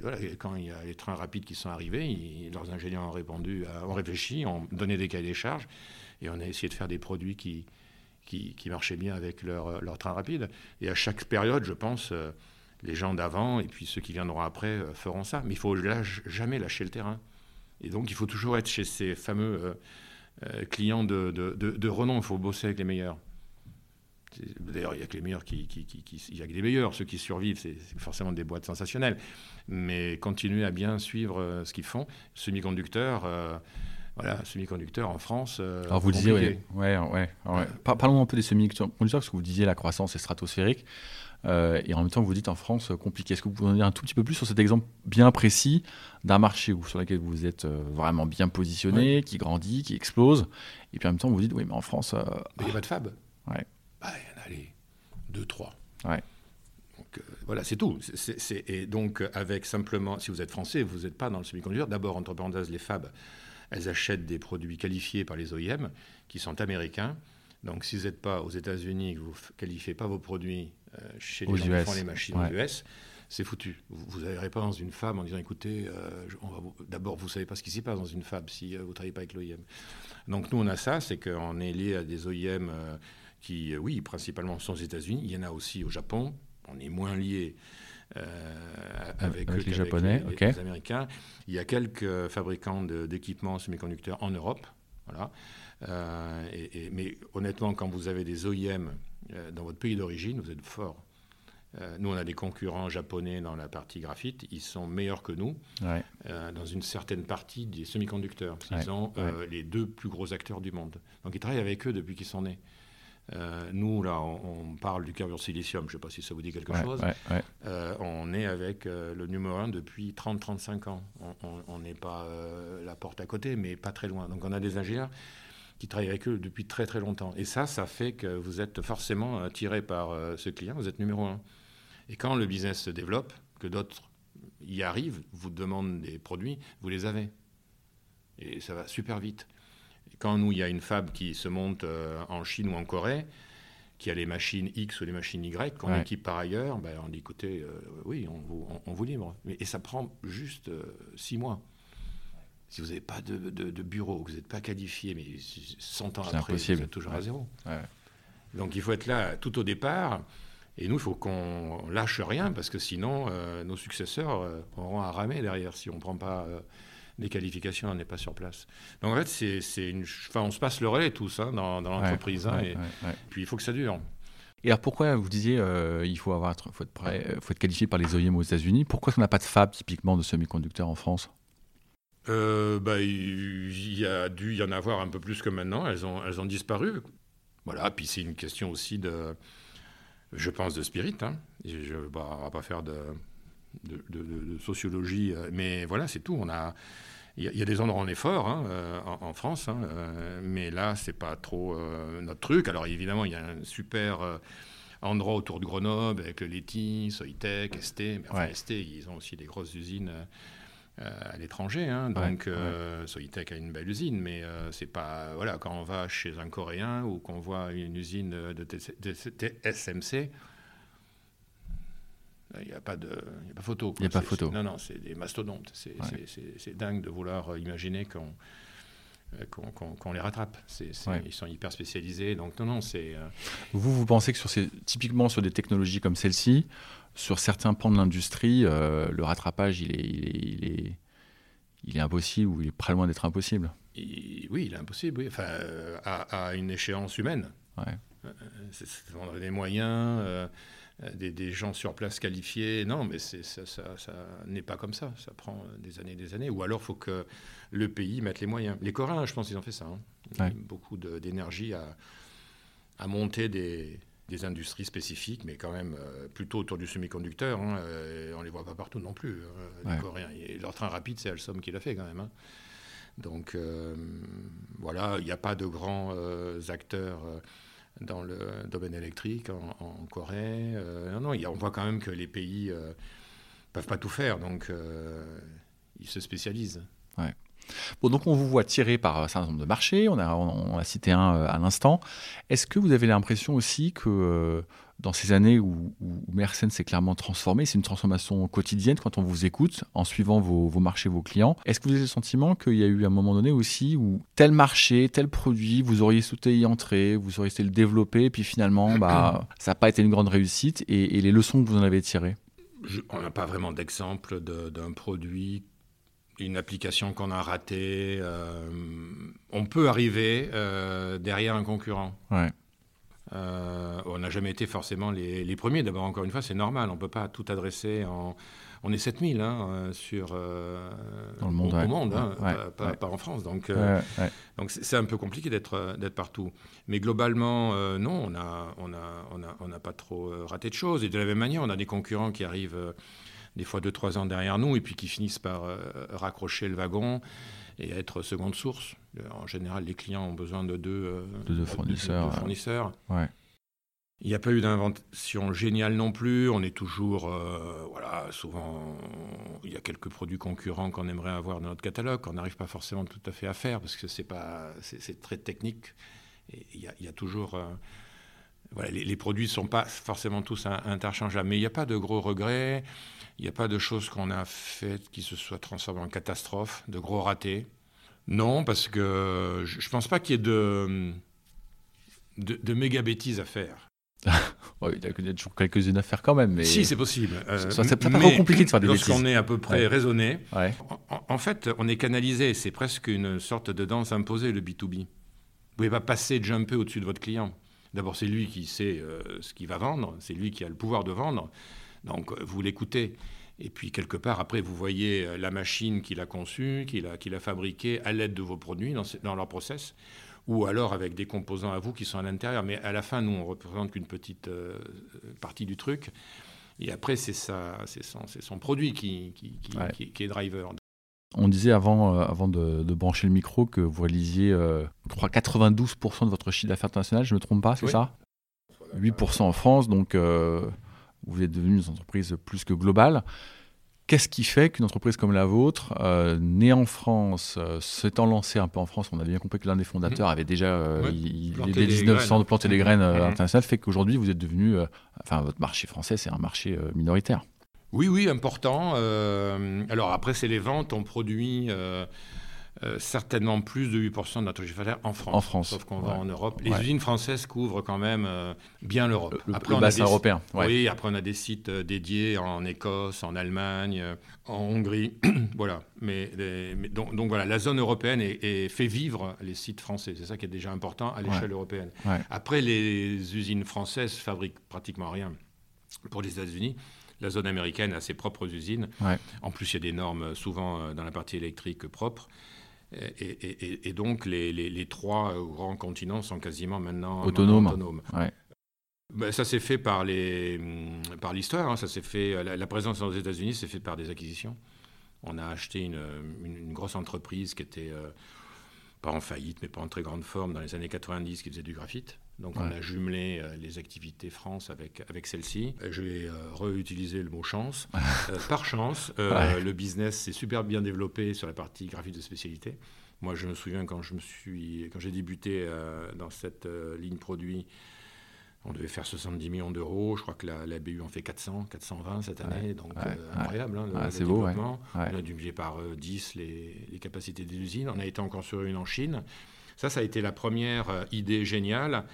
voilà, quand il y a les trains rapides qui sont arrivés, leurs ingénieurs ont répondu, ont réfléchi, ont donné des cahiers des charges, et on a essayé de faire des produits qui, qui, marchaient bien avec leur, leur, train rapide. Et à chaque période, je pense, euh, les gens d'avant et puis ceux qui viendront après euh, feront ça. Mais il faut jamais lâcher le terrain. Et donc, il faut toujours être chez ces fameux euh, clients de, de, renom. Il faut bosser avec les meilleurs. D'ailleurs, il n'y a que les meilleurs qui, qui, il y a que les meilleurs. Ceux qui survivent, c'est forcément des boîtes sensationnelles. Mais continuer à bien suivre ce qu'ils font. Semi-conducteurs, voilà, semi-conducteurs en France. Euh, Alors vous disiez, ouais, ouais, ouais, Parlons un peu des semi-conducteurs, parce que vous disiez la croissance est stratosphérique. Euh, et en même temps, vous dites en France euh, compliqué. Est-ce que vous pouvez en dire un tout petit peu plus sur cet exemple bien précis d'un marché où, sur lequel vous êtes vraiment bien positionné, qui grandit, qui explose Et puis en même temps, vous dites, oui, mais en France. il n'y a pas de fab. Ouais. Bah, il y en a les deux, trois. Ouais. Donc voilà, c'est tout. et donc, avec simplement, si vous êtes français, vous n'êtes pas dans le semi-conducteur. D'abord, entre parenthèses, les fabs elles achètent des produits qualifiés par les OEM qui sont américains. Donc, si vous n'êtes pas aux États-Unis, que vous ne qualifiez pas vos produits euh, chez les gens qui font les machines aux US, c'est foutu. Vous n'arriverez pas dans une fab en disant écoutez, euh, d'abord, vous ne savez pas ce qui s'y passe dans une fab si euh, vous ne travaillez pas avec l'OEM. Donc, nous, on a ça c'est qu'on est lié à des OEM qui, oui, principalement sont aux États-Unis. Il y en a aussi au Japon. On est moins lié euh, avec, les Japonais, les, Américains. Il y a quelques fabricants d'équipements semi-conducteurs en Europe. Voilà. Euh, et, mais honnêtement, quand vous avez des OIM euh, dans votre pays d'origine, vous êtes fort. nous, on a des concurrents japonais dans la partie graphite. Ils sont meilleurs que nous dans une certaine partie des semi-conducteurs. Ils sont les deux plus gros acteurs du monde. Donc, ils travaillent avec eux depuis qu'ils sont nés. Euh, nous, là, on, parle du carbure silicium, je ne sais pas si ça vous dit quelque chose. Euh, on est avec euh, le numéro 1 depuis 30-35 ans. On n'est pas la porte à côté, mais pas très loin. Donc on a des ingénieurs qui travaillent avec eux depuis très très longtemps. Et ça, ça fait que vous êtes forcément attiré par ce client, vous êtes numéro 1. Et quand le business se développe, que d'autres y arrivent, vous demandent des produits, vous les avez. Et ça va super vite. Quand nous, il y a une fab qui se monte euh, en Chine ou en Corée, qui a les machines X ou les machines Y, qu'on équipe par ailleurs, ben, on dit écoutez, euh, oui, on vous, on, vous, livre. et ça prend juste euh, six mois. Si vous n'avez pas de, de, bureau, que vous n'êtes pas qualifié, mais 100 ans après, vous êtes toujours à zéro. Donc il faut être là tout au départ. Et nous, il faut qu'on lâche rien, parce que sinon, nos successeurs auront à ramer derrière si on ne prend pas des qualifications, on n'est pas sur place. Donc en fait, c'est, une, enfin, on se passe le relais tous hein, dans, l'entreprise, hein, et puis il faut que ça dure. Et alors pourquoi vous disiez euh, il faut avoir faut être prêt, faut être qualifié par les OEM aux États-Unis? Pourquoi est-ce qu'on n'a pas de fab typiquement de semi-conducteurs en France? Euh, bah, il y a dû y en avoir un peu plus que maintenant. Elles ont, elles ont disparu. Voilà. Puis c'est une question aussi de, je pense, de spirit. Hein. Je ne vais pas faire de, de, sociologie, euh, mais voilà, c'est tout. On a, il y, a des endroits en effort hein, euh, en, France, hein, euh, mais là, c'est pas trop notre truc. Alors évidemment, il y a un super endroit autour de Grenoble avec le Leti, Soitec, ST. Mais enfin, ST, ils ont aussi des grosses usines. à l'étranger. Hein, donc, Soitec a une belle usine, mais c'est pas. Voilà, quand on va chez un Coréen ou qu'on voit une usine de, TSMC, il n'y a pas de, y a pas photo. Il n'y a pas photo. Non, non, c'est des mastodontes. C'est dingue de vouloir euh, imaginer qu'on euh, qu'on les rattrape. Ils sont hyper spécialisés. Donc non, non, c'est. Euh, vous, vous pensez que sur ces, typiquement sur des technologies comme celle-ci, sur certains pans de l'industrie, le rattrapage, il est, il est, il est, impossible ou il est très loin d'être impossible? Oui, il est impossible, oui. Enfin, à, une échéance humaine. Ouais. C'est des moyens. Euh, des, gens sur place qualifiés. Non, mais ça, ça, n'est pas comme ça. Ça prend des années et des années. Ou alors, il faut que le pays mette les moyens. Les Coréens, je pense qu'ils ont fait ça. Hein. Beaucoup d'énergie à, monter des, industries spécifiques, mais quand même euh, plutôt autour du semi-conducteur. Hein. Euh, on ne les voit pas partout non plus, les Coréens. Et leur train rapide, c'est Alstom qui l'a fait quand même. Hein. Donc voilà, il n'y a pas de grands acteurs dans le domaine électrique en, Corée. Euh, non, on voit quand même que les pays ne euh, peuvent pas tout faire, donc euh, ils se spécialisent. Ouais. Bon, donc on vous voit tirer par un certain nombre de marchés, on a, on a cité un à l'instant. Est-ce que vous avez l'impression aussi que dans ces années où, où s'est clairement transformé, c'est une transformation quotidienne quand on vous écoute, en suivant vos, marchés, vos clients. Est-ce que vous avez le sentiment qu'il y a eu un moment donné aussi où tel marché, tel produit, vous auriez souhaité y entrer, vous auriez souhaité le développer, et puis finalement, bah, ça n'a pas été une grande réussite, et, les leçons que vous en avez tirées? On n'a pas vraiment d'exemple d'un produit une application qu'on a ratée. Euh, on peut arriver euh, derrière un concurrent. Ouais. Euh, on n'a jamais été forcément les, premiers. D'abord, encore une fois, c'est normal. On ne peut pas tout adresser en. On est 7000 hein, euh, sur, euh, Dans le monde, au, monde, hein, pas, en France. Donc, donc c'est un peu compliqué d'être partout. Mais globalement, non, on n'a on a, on a, on a pas trop raté de choses. Et de la même manière, on a des concurrents qui arrivent des fois 2-3 ans derrière nous et puis qui finissent par raccrocher le wagon et être seconde source. En général, les clients ont besoin de deux, euh, fournisseurs. fournisseurs. Il n'y a pas eu d'invention géniale non plus. On est toujours, euh, voilà, souvent, il y a quelques produits concurrents qu'on aimerait avoir dans notre catalogue, qu'on n'arrive pas forcément tout à fait à faire parce que c'est pas, c'est très technique. Et il y, a, toujours, euh, voilà, les, produits ne sont pas forcément tous interchangeables, mais il n'y a pas de gros regrets. Il n'y a pas de choses qu'on a faites qui se soient transformées en catastrophe, de gros ratés. Non, parce que je ne pense pas qu'il y ait de, de, méga bêtises à faire. il y a toujours quelques-unes à faire quand même. Mais... Si, c'est possible. Euh, c'est pas trop compliqué de faire des bêtises. Lorsqu'on est à peu près raisonné, en, fait, on est canalisé. C'est presque une sorte de danse imposée, le B2B. Vous ne pouvez pas passer, jumper au-dessus de votre client. D'abord, c'est lui qui sait euh, ce qu'il va vendre, c'est lui qui a le pouvoir de vendre. Donc, euh, vous l'écoutez. Et puis, quelque part, après, vous voyez euh, la machine qu'il a conçue, qu'il a, qu'il a fabriquée à l'aide de vos produits dans, dans, leur process, ou alors avec des composants à vous qui sont à l'intérieur. Mais à la fin, nous, on représente qu'une petite euh, partie du truc. Et après, c'est, c'est, son, c'est son, produit qui, qui, qui, est driver. On disait avant, avant de, brancher le micro que vous réalisiez, je crois, 92% de votre chiffre d'affaires international, je ne me trompe pas, c'est ça? 8% en France, donc vous êtes devenu une entreprise plus que globale. Qu'est-ce qui fait qu'une entreprise comme la vôtre, euh, née en France, euh, s'étant lancée un peu en France, on a bien compris que l'un des fondateurs mmh. avait déjà, euh, il, dès 1900, de planter des graines mmh. internationales, fait qu'aujourd'hui vous êtes devenu, enfin votre marché français c'est un marché minoritaire. Oui, oui, important. alors après c'est les ventes, on produit euh, certainement plus de 8% de notre chiffre d'affaires en France. En France. Sauf qu'on va en Europe. Les usines françaises couvrent quand même euh, bien l'Europe. Le, après, bassin européen. Oui, après on a des sites euh, dédiés en Écosse, en Allemagne, en Hongrie. voilà. Mais, donc, voilà, la zone européenne est, fait vivre les sites français. C'est ça qui est déjà important à l'échelle européenne. Après, les usines françaises fabriquent pratiquement rien pour les États-Unis. La zone américaine a ses propres usines. En plus, il y a des normes souvent dans la partie électrique propres. Et, donc, les, trois grands continents sont quasiment maintenant autonomes. Ben, ça s'est fait par par l'histoire. Hein. ça s'est fait. La, présence aux États-Unis s'est fait par des acquisitions. On a acheté une, grosse entreprise qui était euh, pas en faillite, mais pas en très grande forme dans les années 90, qui faisait du graphite. Donc on a jumelé euh, les activités France avec, avec celle-ci. Euh, je vais euh, réutiliser le mot chance. par chance, le business s'est super bien développé sur la partie graphite de spécialité. Moi, je me souviens quand je me suis, quand j'ai débuté dans cette ligne produit, on devait faire 70 millions d'euros. Je crois que la, BU en fait 400, 420 cette année. donc incroyable, hein, c'est beau. On a multiplié par 10 les, les capacités des usines. On a été encore sur une en Chine. Ça, ça a été la première euh, idée géniale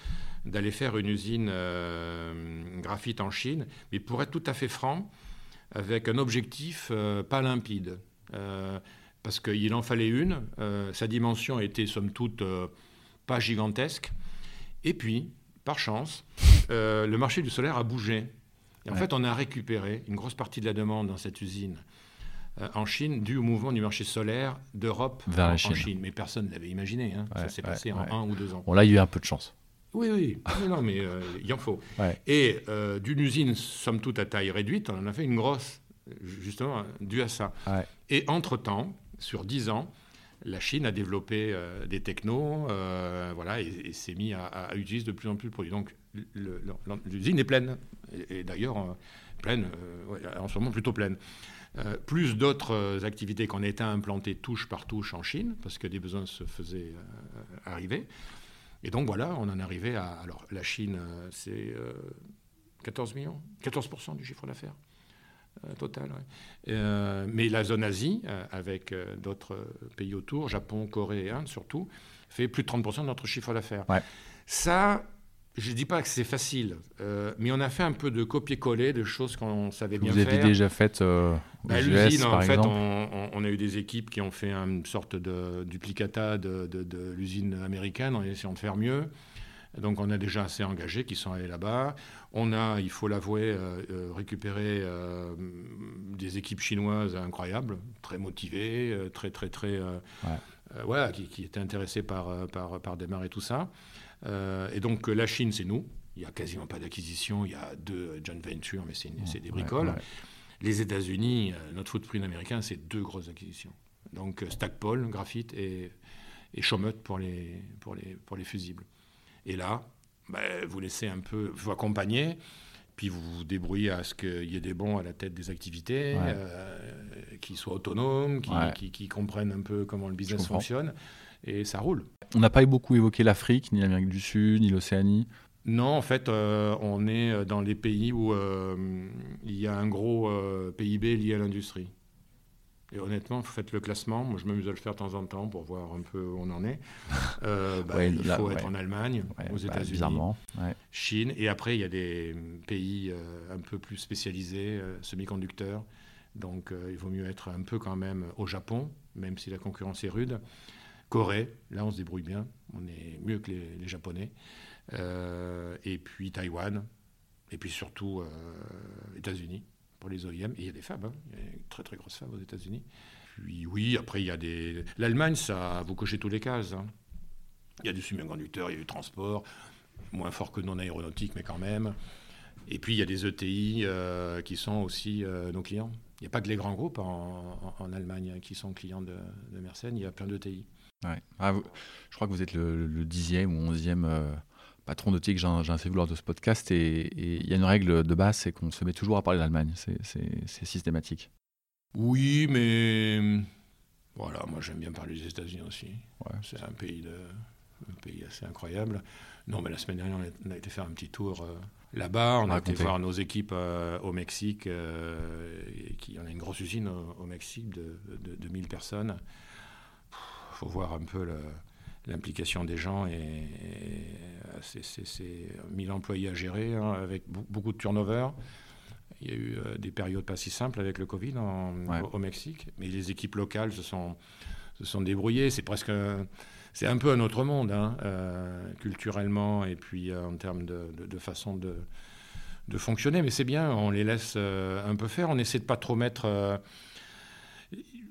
d'aller faire une usine euh, graphite en Chine, mais pour être tout à fait franc, avec un objectif euh, pas limpide. parce qu'il en fallait une, sa dimension était somme toute pas gigantesque, et puis, par chance, le marché du solaire a bougé. Et en fait, on a récupéré une grosse partie de la demande dans cette usine en Chine dû au mouvement du marché solaire d'Europe en, Chine. Mais personne ne l'avait imaginé. Hein. ça s'est passé en un ou deux ans. Bon, là, il y a eu un peu de chance. Oui, oui. non, mais euh, il en faut. Et euh, d'une usine, somme toute, à taille réduite, on en a fait une grosse, justement, due à ça. Et entre-temps, sur dix ans, la Chine a développé des technos, voilà, et, s'est mis à, utiliser de plus en plus de produits. Donc, l'usine est pleine. Et, d'ailleurs, pleine, en ce moment plutôt pleine. Euh, plus d'autres euh, activités qu'on était implanté touche par touche en Chine, parce que des besoins se faisaient euh, arriver. Et donc voilà, on en arrivait à... Alors la Chine, c'est 14 millions, 14% du chiffre d'affaires total. mais la zone Asie, avec d'autres pays autour, Japon, Corée et Inde surtout, fait plus de 30% de notre chiffre d'affaires. Ça, je ne dis pas que c'est facile, euh, mais on a fait un peu de copier-coller de choses qu'on savait bien faire. Vous avez déjà fait euh, bah, L'usine, en fait, on, a eu des équipes qui ont fait une sorte de duplicata de, l'usine américaine en essayant de faire mieux. Donc on a déjà assez engagés qui sont allés là-bas. On a, il faut l'avouer, euh, euh, récupéré des équipes chinoises incroyables, très motivées, très très très, voilà, qui, étaient intéressées par, par, par démarrer tout ça. Euh, et donc la Chine, c'est nous. Il n'y a quasiment pas d'acquisition. Il y a deux joint ventures, mais c'est des bricoles. Les États-Unis, euh, notre footprint américain, c'est deux grosses acquisitions. Donc Stackpole, graphite, et, et pour les, pour, les, pour les fusibles. Et là, ben, vous laissez un peu, vous accompagner, puis vous vous débrouillez à ce qu'il y ait des bons à la tête des activités, euh, qui soient autonomes, qui, qui, comprennent un peu comment le business fonctionne et ça roule. On n'a pas beaucoup évoqué l'Afrique, ni l'Amérique du Sud, ni l'Océanie. Non, en fait, euh, on est dans les pays où euh, il y a un gros euh, PIB lié à l'industrie. Et honnêtement, vous faites le classement. Moi, je m'amuse à le faire de temps en temps pour voir un peu où on en est. Bah, il faut être en Allemagne, aux bah, États-Unis, Chine. Et après, il y a des pays un peu plus spécialisés, semi-conducteurs. Donc, il vaut mieux être un peu quand même au Japon, même si la concurrence est rude. Corée, là on se débrouille bien, on est mieux que les, Japonais. Euh, et puis Taïwan, et puis surtout euh, États-Unis pour les OIM. Et il y a des fabs, hein. il y a une très très grosse fab aux États-Unis. Puis oui, après il y a des. L'Allemagne, ça, vous cochez tous les cases. Hein. Il y a du semi-conducteur, il y a du transport, moins fort que non aéronautique, mais quand même. Et puis il y a des ETI euh, qui sont aussi nos clients. Il n'y a pas que les grands groupes en, Allemagne qui sont clients de, de Mersenne, il y a plein d'ETI. Ah, je crois que vous êtes le, dixième ou onzième euh, patron de TIC que j'ai fait vouloir de ce podcast. Et il y a une règle de base, c'est qu'on se met toujours à parler d'Allemagne. C'est systématique. Oui, mais voilà, moi j'aime bien parler des États-Unis aussi. C'est un pays, de, pays assez incroyable. Non, mais la semaine dernière, on a, été faire un petit tour euh, là-bas. On a été voir nos équipes euh, au Mexique. et qui, on a une grosse usine au, Mexique de, de, de 1000 personnes faut voir un peu l'implication des gens et, c'est 1000 employés à gérer hein, avec beaucoup de turnover. Il y a eu des périodes pas si simples avec le Covid au, Mexique, mais les équipes locales se sont, se sont débrouillées. C'est presque c'est un peu un autre monde, hein, euh, culturellement et puis euh, en termes de, façon de, de, fonctionner. Mais c'est bien, on les laisse euh, un peu faire. On essaie de pas trop mettre.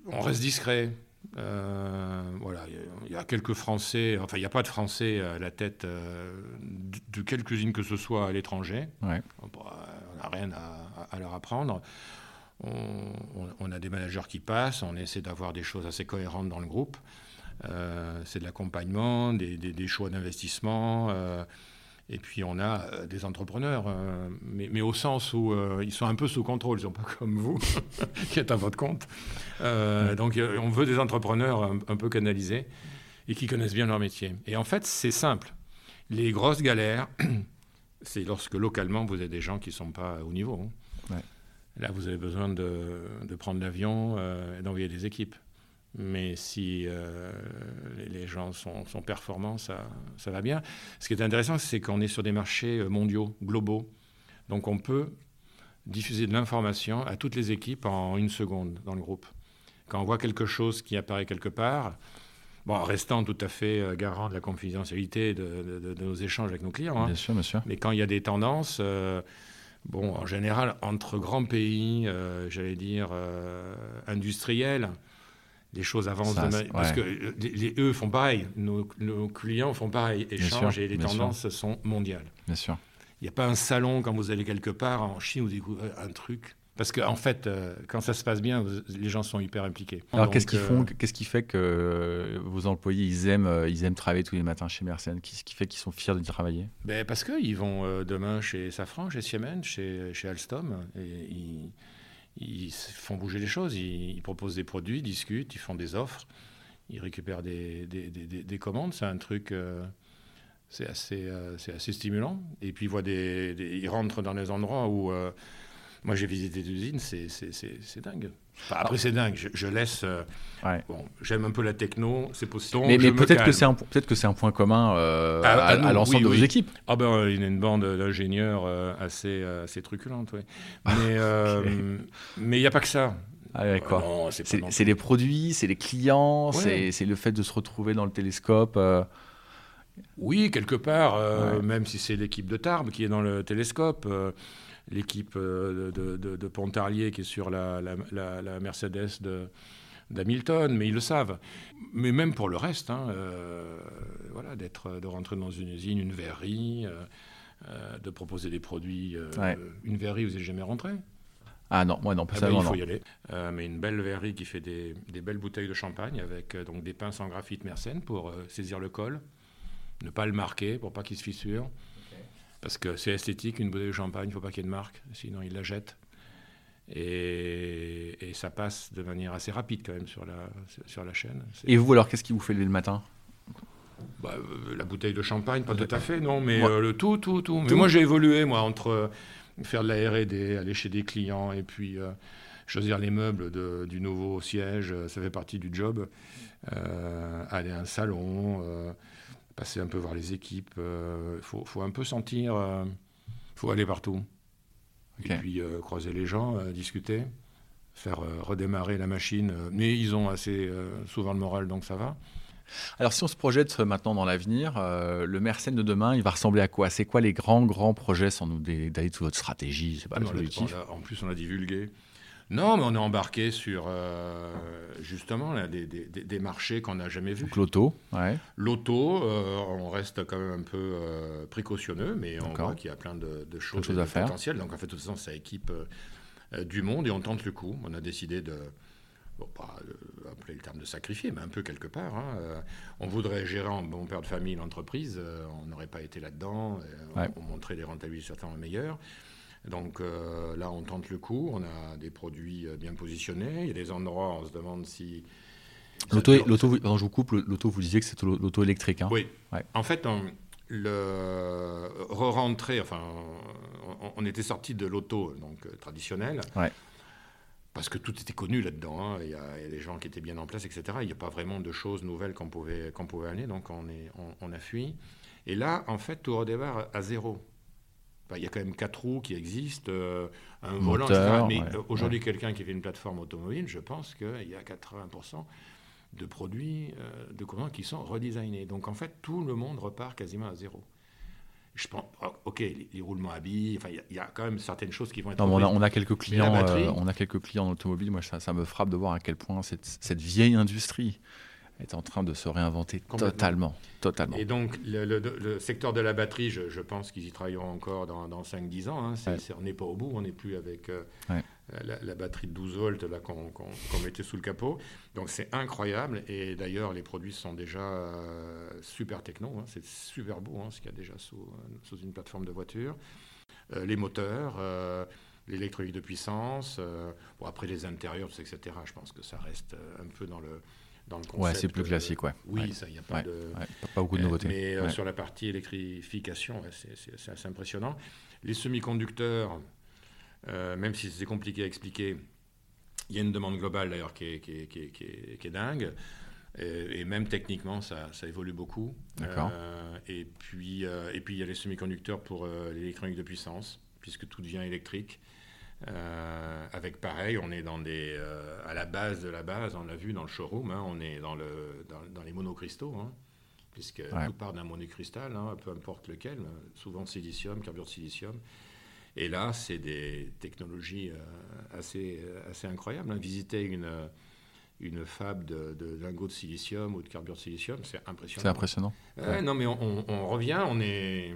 on reste discret. Voilà, il y, a quelques Français, enfin il n'y a pas de Français à la tête de, quelque usine que ce soit à l'étranger. On n'a rien à, leur apprendre. On, on, a des managers qui passent, on essaie d'avoir des choses assez cohérentes dans le groupe. Euh, c'est de l'accompagnement, des, choix d'investissement. Euh, et puis on a euh, des entrepreneurs, mais, au sens où ils sont un peu sous contrôle, ils ne sont pas comme vous, qui êtes à votre compte. donc on veut des entrepreneurs un, peu canalisés et qui connaissent bien leur métier. Et en fait, c'est simple. Les grosses galères, c'est lorsque localement vous avez des gens qui ne sont pas au niveau. Hein. Là, vous avez besoin de, de prendre l'avion et d'envoyer des équipes. Mais si euh, les gens sont, performants, ça, ça, va bien. Ce qui est intéressant, c'est qu'on est sur des marchés euh, mondiaux, globaux. Donc on peut diffuser de l'information à toutes les équipes en une seconde dans le groupe. Quand on voit quelque chose qui apparaît quelque part, bon, en restant tout à fait euh, garant de la confidentialité de, nos échanges avec nos clients. Hein. bien sûr, bien sûr. Mais quand il y a des tendances, bon, en général, entre grands pays, j'allais dire, industriels, les choses avancent parce que les, eux font pareil, nos, clients font pareil, échangent et les tendances sont mondiales. Bien sûr. Il n'y a pas un salon quand vous allez quelque part en Chine, vous découvrez un truc. Parce qu'en en fait, euh, quand ça se passe bien, les gens sont hyper impliqués. Alors qu'est-ce qui font, euh, qu'est-ce qui fait que vos employés ils aiment, euh, ils aiment travailler tous les matins chez Mersenne Qu'est-ce qui fait qu'ils sont fiers de travailler? Ben Parce qu'ils vont demain chez Safran, chez Siemens, chez, chez Alstom, et ils ils font bouger les choses, ils, proposent des produits, ils discutent, ils font des offres, ils récupèrent des, des, des, commandes. C'est un truc, euh, c'est assez, euh, assez stimulant. Et puis ils, voient des, ils rentrent dans des endroits où euh, moi, j'ai visité des usines, c'est dingue. Après, c'est dingue. Je, laisse. Euh, bon, j'aime un peu la techno, c'est possible. Mais, peut-être que c'est un peut-être que c'est un point commun euh, ah, à, l'ensemble de vos équipes. Ah ben, il y a une bande d'ingénieurs euh, assez assez truculente, oui. Mais mais il n'y a pas que ça. Ah, c'est les produits, c'est les clients, c'est le fait de se retrouver dans le télescope. Oui, quelque part, même si c'est l'équipe de Tarbes qui est dans le télescope l'équipe euh, de, Pontarlier qui est sur la, Mercedes d'Hamilton, mais ils le savent. Mais même pour le reste, hein, euh, voilà, d'être, de rentrer dans une usine, une verrerie, euh, de proposer des produits. Une verrerie, vous n'êtes jamais rentré? Ah non, moi non, pas ah ben, Il faut y aller. mais une belle verrerie qui fait des, belles bouteilles de champagne avec donc des pinces en graphite Mersenne pour saisir le col, ne pas le marquer pour pas qu'il se fissure. Parce que c'est esthétique, une bouteille de champagne, il ne faut pas qu'il y ait de marque, sinon il la jette. Et, ça passe de manière assez rapide quand même sur la, sur la chaîne. Et vous alors, qu'est-ce qui vous fait lever le matin? Bah, euh, La bouteille de champagne, pas tout à fait, non, mais euh, le tout, tout, tout. Mais moi j'ai évolué, moi, entre euh, faire de la R&D, aller chez des clients et puis choisir les meubles de, du nouveau siège, ça fait partie du job. aller à un salon passer un peu voir les équipes. Il euh, faut, un peu sentir. Il euh, faut aller partout. Et puis euh, croiser les gens, discuter, faire redémarrer la machine. Mais ils ont assez souvent le moral, donc ça va. Alors si on se projette maintenant dans l'avenir, le Mersenne de demain, il va ressembler à quoi? C'est quoi les grands, grands projets sans nous d'aller toute votre stratégie C'est pas En plus, on a divulgué. Non, mais on est embarqué sur euh, justement des, marchés qu'on n'a jamais vus. l'auto, ouais. L'auto, euh, on reste quand même un peu euh, précautionneux, mais on voit qu'il y a plein de, choses, à faire. potentielles. Donc en fait, de toute façon, ça équipe du monde et on tente le coup. On a décidé de, bon, pas appeler le terme de sacrifier, mais un peu quelque part. Hein. on voudrait gérer en bon père de famille l'entreprise, on n'aurait pas été là-dedans, on, montrait des rentabilités certainement meilleures. Donc euh, là, on tente le coup, on a des produits euh, bien positionnés. Il y a des endroits, on se demande si. L'auto, je vous coupe, l'auto, vous disiez que c'est l'auto électrique. Hein oui. En fait, on, le re-rentrer, enfin, on, était sorti de l'auto donc euh, traditionnelle. parce que tout était connu là-dedans. Hein. Il, y a des gens qui étaient bien en place, etc. Il n'y a pas vraiment de choses nouvelles qu'on pouvait, qu'on pouvait aller, donc on, est, on, a fui. Et là, en fait, tout redémarre à zéro. Il y a quand même quatre roues qui existent, euh, un volant, etc. Mais euh, aujourd'hui, quelqu'un qui fait une plateforme automobile, je pense qu'il y a 80% de produits, euh, de commandes qui sont redesignés. Donc en fait, tout le monde repart quasiment à zéro je pense, oh, ok, les, roulements à billes, enfin, il y, a quand même certaines choses qui vont être. Non, on, a, on, a, quelques clients, euh, on a quelques clients en automobile. Moi, ça, ça, me frappe de voir à quel point cette, cette vieille industrie est en train de se réinventer totalement, totalement. Et donc, le, secteur de la batterie, je, pense qu'ils y travailleront encore dans, dans 5-10 ans. Hein. on n'est pas au bout, on n'est plus avec euh, la, batterie de 12 volts qu'on mettait sous le capot. Donc, c'est incroyable. Et d'ailleurs, les produits sont déjà euh, super techno. Hein. C'est super beau, hein, ce qu'il y a déjà sous, euh, sous, une plateforme de voiture. les moteurs l'électronique de puissance, bon, après les intérieurs, etc. Je pense que ça reste un peu dans le, Ouais, c'est plus classique, ouais. Oui, ça, il n'y a pas de. Pas, beaucoup de nouveautés. Mais euh, sur la partie électrification, c'est assez impressionnant. Les semi-conducteurs, euh, même si c'est compliqué à expliquer, il y a une demande globale d'ailleurs qui est, qui, est, qui, est, dingue. Et, même techniquement, ça, ça évolue beaucoup. D'accord. Euh, et, puis, et puis, il y a les semi-conducteurs pour l'électronique de puissance, puisque tout devient électrique. Euh, avec pareil, on est dans des, euh, à la base de la base, on l'a vu dans le showroom, hein, on est dans, le, dans, les monocristaux, hein, puisque tout part d'un monocristal, hein, peu importe lequel, souvent de silicium, carbure de silicium. Et là, c'est des technologies euh, assez, assez incroyables. Visiter une, une fab de, de lingots de silicium ou de carbure de silicium, c'est impressionnant. C'est impressionnant. Non, mais on, on, revient, on n'est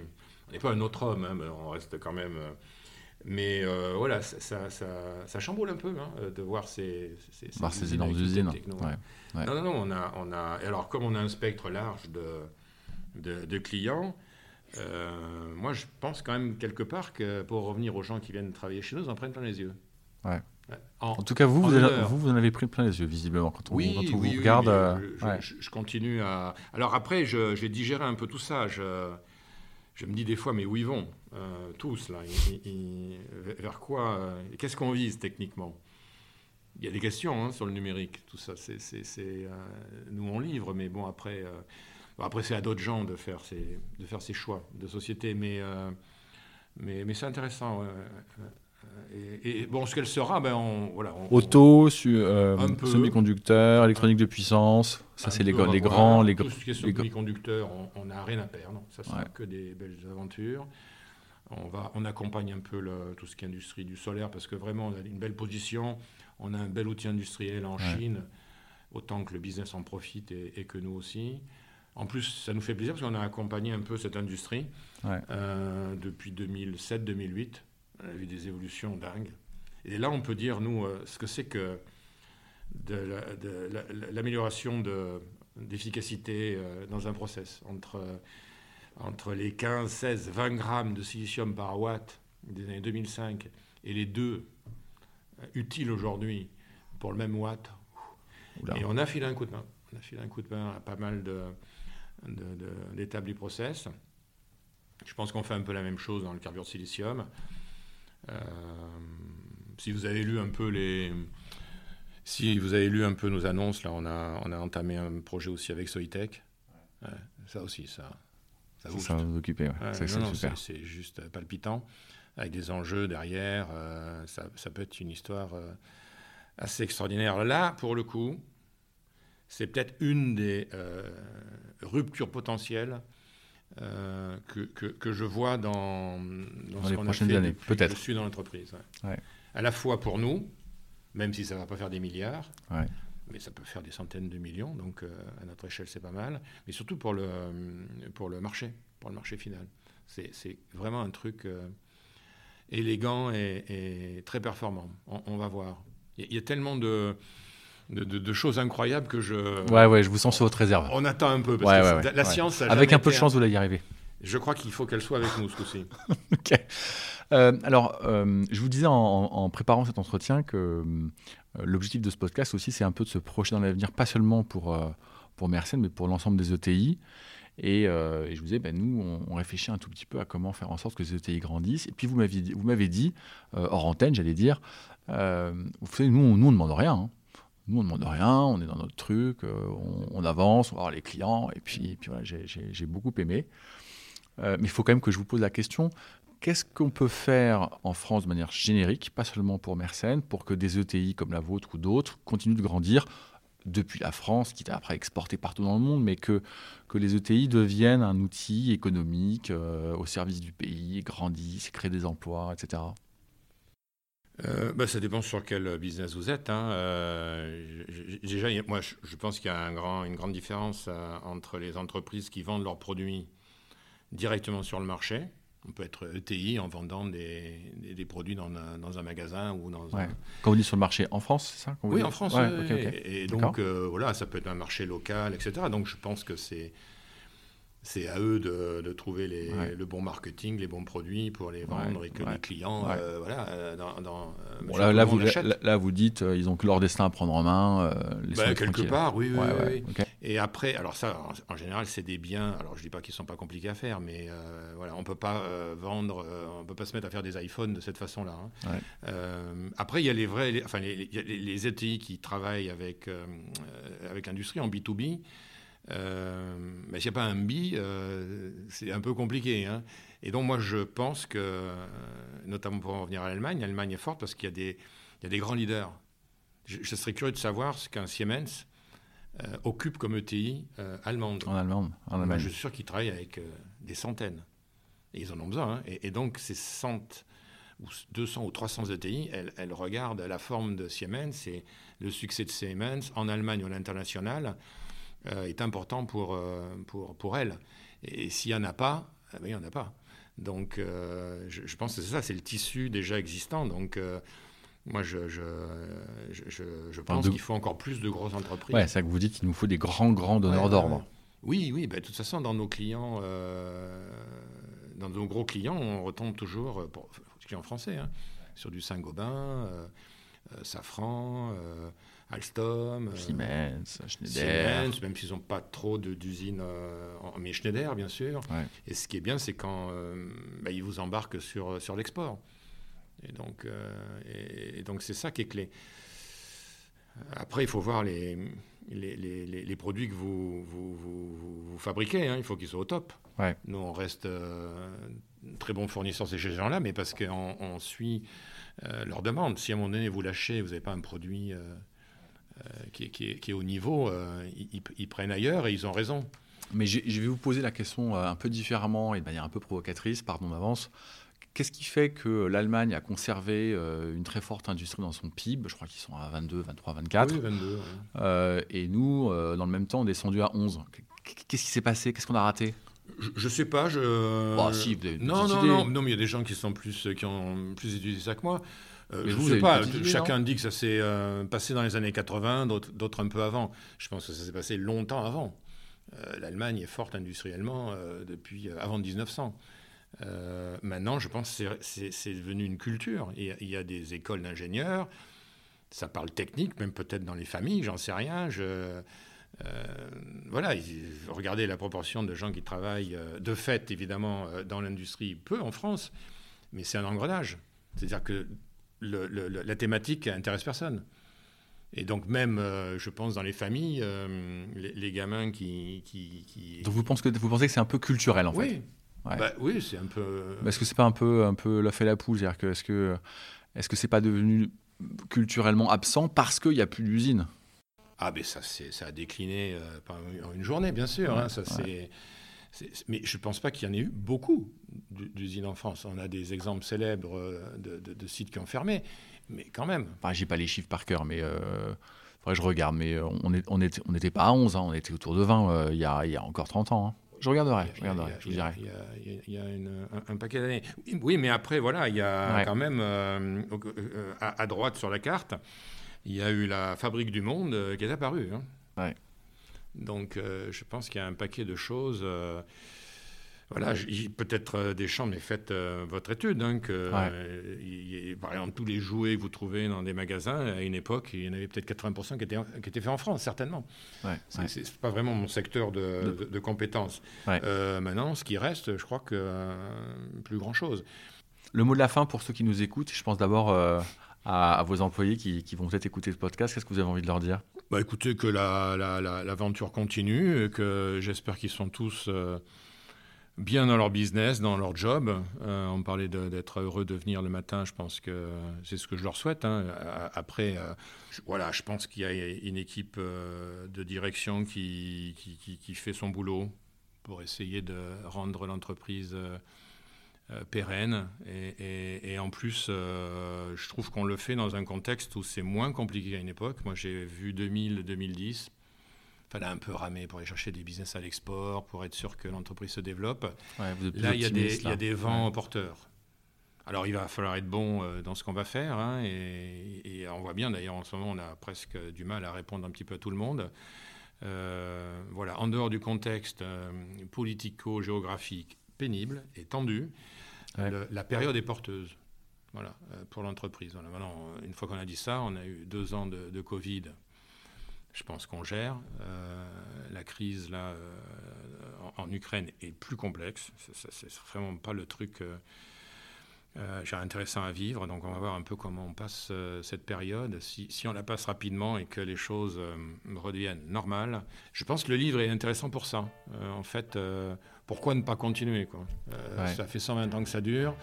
on pas un autre homme, on reste quand même mais euh, voilà, ça, ça, ça, chamboule un peu hein, de voir ces, ces, voir ces énormes usines. Non, non, non, on a, on a, alors comme on a un spectre large de, de, clients, euh, moi je pense quand même quelque part que pour revenir aux gens qui viennent travailler chez nous, ils en prennent plein les yeux. Ouais. En, tout cas, vous, vous, vous, en avez pris plein les yeux, visiblement, quand on, oui, vous regarde. Euh, je, je, continue à. Alors après, j'ai digéré un peu tout ça. Je, je me dis des fois, mais où ils vont? Euh, tous là Vers quoi euh, Qu'est-ce qu'on vise techniquement? Il y a des questions hein, sur le numérique, tout ça. C'est, euh, nous on livre, mais bon après, après c'est à d'autres gens de faire ces, de faire ces choix de société, mais mais, mais c'est intéressant. Et, bon, ce qu'elle sera, ben on, voilà. Auto, semi-conducteur, électronique de puissance. Ça, c'est les, les, grands. Les, tout ce qui est semi-conducteur, on n'a rien à perdre. Ça, c'est que des belles aventures. On, va, on accompagne un peu le, tout ce qui est industrie du solaire parce que vraiment, on a une belle position. On a un bel outil industriel en Chine, autant que le business en profite et, que nous aussi. En plus, ça nous fait plaisir parce qu'on a accompagné un peu cette industrie euh, depuis 2007-2008. On a vu des évolutions dingues. Et là, on peut dire, nous, euh, ce que c'est que de l'amélioration d'efficacité euh, dans un process entre, entre les 15, 16, 20 grammes de silicium par watt des années 2005 et les deux euh, utiles aujourd'hui pour le même watt. Et on a filé un coup de main. On a filé un coup de main à pas mal d'étapes de, du process. Je pense qu'on fait un peu la même chose dans le carbure de silicium. Euh, si vous avez lu un peu les. Si vous avez lu un peu nos annonces, là, on a, on a entamé un projet aussi avec Soitec. ça aussi, ça. Ça, va nous occuper. c'est juste palpitant, avec des enjeux derrière. Euh, ça, ça, peut être une histoire euh, assez extraordinaire. Là, pour le coup, c'est peut-être une des ruptures potentielles euh, que, que, je vois dans, dans, les prochaines années, peut-être. Je suis dans l'entreprise. À la fois pour nous, même si ça ne va pas faire des milliards, mais ça peut faire des centaines de millions, donc euh, à notre échelle c'est pas mal, mais surtout pour le, pour le marché, pour le marché final. C'est vraiment un truc euh, élégant et, très performant. On, va voir. Il y, a tellement de de, choses incroyables que je. Ouais, ouais, je vous sens sur votre réserve. On attend un peu. Parce que la science. Avec un peu de chance, vous allez y arriver. Je crois qu'il faut qu'elle soit avec nous ce coup-ci. ok. Euh, alors, euh, je vous disais en, préparant cet entretien que euh, l'objectif de ce podcast aussi, c'est un peu de se projeter dans l'avenir, pas seulement pour, pour Mersenne, mais pour l'ensemble des ETI. Et, je vous disais, ben, nous, on, réfléchit un tout petit peu à comment faire en sorte que ces ETI grandissent. Et puis vous m'avez, dit, hors antenne, j'allais dire, vous savez, nous, nous on ne demande rien. Hein. Nous, on ne demande rien, on est dans notre truc, on, avance, on va voir les clients. Et puis, puis voilà, j'ai, beaucoup aimé. mais il faut quand même que je vous pose la question Qu'est-ce qu'on peut faire en France de manière générique, pas seulement pour Mersenne, pour que des ETI comme la vôtre ou d'autres continuent de grandir depuis la France, qui est après exporté partout dans le monde, mais que, que les ETI deviennent un outil économique euh, au service du pays, grandissent, créent des emplois, etc. Euh, bah, ça dépend sur quel business vous êtes. Hein. Euh, déjà, moi, je, pense qu'il y a une grande différence entre les entreprises qui vendent leurs produits directement sur le marché, on peut être ETI en vendant des, des, produits dans un, dans un, magasin ou dans un... Quand vous dites sur le marché en France, c'est ça Oui, en France. Et, donc, euh, voilà, ça peut être un marché local, etc. Donc, je pense que c'est c'est à eux de, de trouver les, le bon marketing, les bons produits pour les vendre et que les clients, euh, voilà, euh, dans, dans bon, là, là, vous, là, vous dites, ils ont que leur destin à prendre en main. Ben, quelque part, oui, oui. oui. Et après, alors ça, en, général, c'est des biens. Alors je dis pas qu'ils sont pas compliqués à faire, mais euh, voilà, on peut pas euh, vendre, euh, on peut pas se mettre à faire des iPhones de cette façon-là. Hein. après, il y a les vrais, enfin les, les, ETI qui travaillent avec avec l'industrie en B2B. mais s'il n'y a pas un B, c'est un peu compliqué. Hein. Et donc moi, je pense que, notamment pour en revenir à l'Allemagne, l'Allemagne est forte parce qu'il y a des, il y a des grands leaders. Je, je serais curieux de savoir ce qu'un Siemens euh, occupe comme ETI euh, allemande. En Allemagne. En Allemagne. Je suis sûr qu'ils travaillent avec euh, des centaines. Et ils en ont besoin. Hein. Et, donc, ces 100 ou 200 ou 300 ETI, elles, regardent la forme de Siemens et le succès de Siemens en Allemagne ou à l'international est important pour, pour, pour elles. Et, s'il n'y en a pas, eh ben, il n'y en a pas. Donc, je, je, pense que c'est ça, c'est le tissu déjà existant. Donc, moi, je, je, je, je pense qu'il faut encore plus de grosses entreprises. Ouais, c'est ça que vous dites qu'il nous faut des grands, grands donneurs d'ordre. Oui, oui. Bah, de toute façon, dans nos clients, euh, dans nos gros clients, on retombe toujours, euh, pour les clients français, hein, sur du Saint-Gobain, euh, Safran, Alstom, Siemens, Schneider. Siemens, même s'ils n'ont pas trop d'usines, mais Schneider, bien sûr. Et ce qui est bien, c'est quand bah, ils vous embarquent sur, sur l'export. Et donc, euh, et, donc c'est ça qui est clé. Après, il faut voir les, les, les, les produits que vous, vous, vous, fabriquez. Hein. Il faut qu'ils soient au top. Ouais. Nous, on reste euh, très bons fournisseurs de ces gens-là, mais parce qu'on on suit euh, leurs demandes. Si à un moment donné, vous lâchez, vous n'avez pas un produit qui, qui, est, qui, est, au niveau, ils, ils, prennent ailleurs et ils ont raison. Mais je vais vous poser la question un peu différemment et de manière un peu provocatrice, pardon d'avance. Qu'est-ce qui fait que l'Allemagne a conservé euh, une très forte industrie dans son PIB Je crois qu'ils sont à 22, 23, 24. Oui, 22. et nous, euh, dans le même temps, on est descendu à 11. Qu'est-ce qui s'est passé? Qu'est-ce qu'on a raté? Je, ne sais pas, je. Bah, si, non, non, non, non, mais il y a des gens qui sont plus, qui ont plus étudié ça que moi. Euh, je ne sais pas. Chacun dit que ça s'est passé dans les années 80, d'autres un peu avant. Je pense que ça s'est passé longtemps avant. L'Allemagne est forte industriellement depuis avant 1900. Euh, maintenant, je pense que c'est devenu une culture. Il y a, des écoles d'ingénieurs, ça parle technique, même peut-être dans les familles, j'en sais rien. Je, euh, voilà, regardez la proportion de gens qui travaillent, euh, de fait évidemment, dans l'industrie, peu en France, mais c'est un engrenage. C'est-à-dire que la thématique intéresse personne. Et donc même, je pense, dans les familles, les, gamins qui, qui, Donc vous pensez que, vous pensez que c'est un peu culturel, en oui. fait? Bah, oui, c'est un peu. Est-ce que c'est pas un peu, un peu la fait la poule? C'est-à-dire que est-ce que est-ce que c'est pas devenu culturellement absent parce qu'il n'y a plus d'usine? Ah, mais ça, ça a décliné euh, en une journée, bien sûr. Hein, ça, c'est, mais je ne pense pas qu'il y en ait eu beaucoup d'usines en France. On a des exemples célèbres euh, de, sites qui ont fermé, mais quand même. Enfin, j'ai pas les chiffres par cœur, mais euh, faudrait que je regarde. Mais on n'était on était, on pas à 11, hein, on était autour de 20 euh, il y, a, y, a, encore 30 ans. Hein. Je regarderai, je regarderai, je dirai. Il y a, un, paquet d'années. Oui, mais après, voilà, il y a quand même, euh, euh, à, droite sur la carte, il y a eu la Fabrique du Monde euh, qui est apparue. Hein. Ouais. Donc, je pense qu'il y a un paquet de choses. voilà, peut-être euh, des champs, mais faites euh, votre étude. Hein, que, par exemple, tous les jouets que vous trouvez dans des magasins, à une époque, il y en avait peut-être 80% qui étaient, qui étaient faits en France, certainement. Ouais, c'est pas vraiment mon secteur de, de, compétences. maintenant, ce qui reste, je crois que plus grand-chose. Le mot de la fin pour ceux qui nous écoutent, je pense d'abord à, vos employés qui, qui vont peut-être écouter ce podcast. Qu'est-ce que vous avez envie de leur dire? Bah, Écoutez, que l'aventure la, continue, que j'espère qu'ils sont tous euh, bien dans leur business, dans leur job. Euh, on parlait d'être heureux de venir le matin, je pense que c'est ce que je leur souhaite. Hein. Après, euh, je, voilà, je pense qu'il y a une équipe de direction qui, qui, qui, fait son boulot pour essayer de rendre l'entreprise euh, pérenne. Et, en plus, euh, je trouve qu'on le fait dans un contexte où c'est moins compliqué qu'à une époque. Moi, j'ai vu 2000-2010 fallait un peu ramer pour aller chercher des business à l'export, pour être sûr que l'entreprise se développe. là, il y, a des, y a des vents porteurs. Alors, il va falloir être bon euh, dans ce qu'on va faire. Hein, et, on voit bien, d'ailleurs, en ce moment, on a presque du mal à répondre un petit peu à tout le monde. voilà, en dehors du contexte politico-géographique pénible et tendu, la période est porteuse. Voilà, euh, pour l'entreprise. une fois qu'on a dit ça, on a eu deux ans de, Covid. Je pense qu'on gère. Euh, la crise là euh, en, Ukraine est plus complexe. C'est vraiment pas le truc j'ai intéressant à vivre. Donc on va voir un peu comment on passe cette période. Si, si, on la passe rapidement et que les choses redeviennent normales, je pense que le livre est intéressant pour ça. en fait, pourquoi ne pas continuer quoi? Euh, Ça fait 120 ans que ça dure.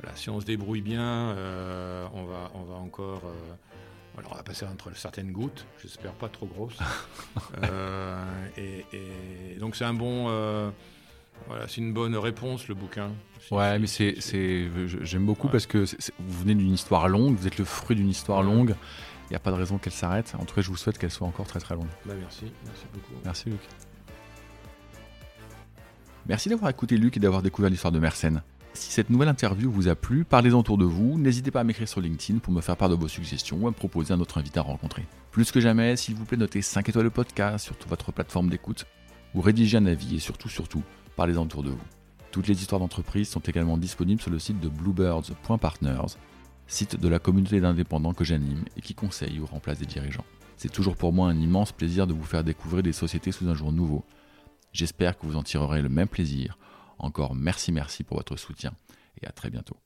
Voilà, si on se débrouille bien, euh, on, va, on va encore. Euh, on va passer entre certaines gouttes, j'espère pas trop grosses. et, donc c'est un bon. Voilà, c'est une bonne réponse le bouquin. Ouais, mais c'est, j'aime beaucoup parce que vous venez d'une histoire longue, vous êtes le fruit d'une histoire longue. Il n'y a pas de raison qu'elle s'arrête. En tout cas, je vous souhaite qu'elle soit encore très très longue. Bah, merci, merci beaucoup. Merci Luc. Merci d'avoir écouté Luc et d'avoir découvert l'histoire de Mersenne. Si cette nouvelle interview vous a plu, parlez-en autour de vous, n'hésitez pas à m'écrire sur LinkedIn pour me faire part de vos suggestions ou à me proposer un autre invité à rencontrer. Plus que jamais, s'il vous plaît, notez 5 étoiles de podcast sur toute votre plateforme d'écoute, ou rédigez un avis et surtout, surtout, parlez-en autour de vous. Toutes les histoires d'entreprise sont également disponibles sur le site de bluebirds.partners, site de la communauté d'indépendants que j'anime et qui conseille ou remplace des dirigeants. C'est toujours pour moi un immense plaisir de vous faire découvrir des sociétés sous un jour nouveau J'espère que vous en tirerez le même plaisir. Encore merci merci pour votre soutien et à très bientôt.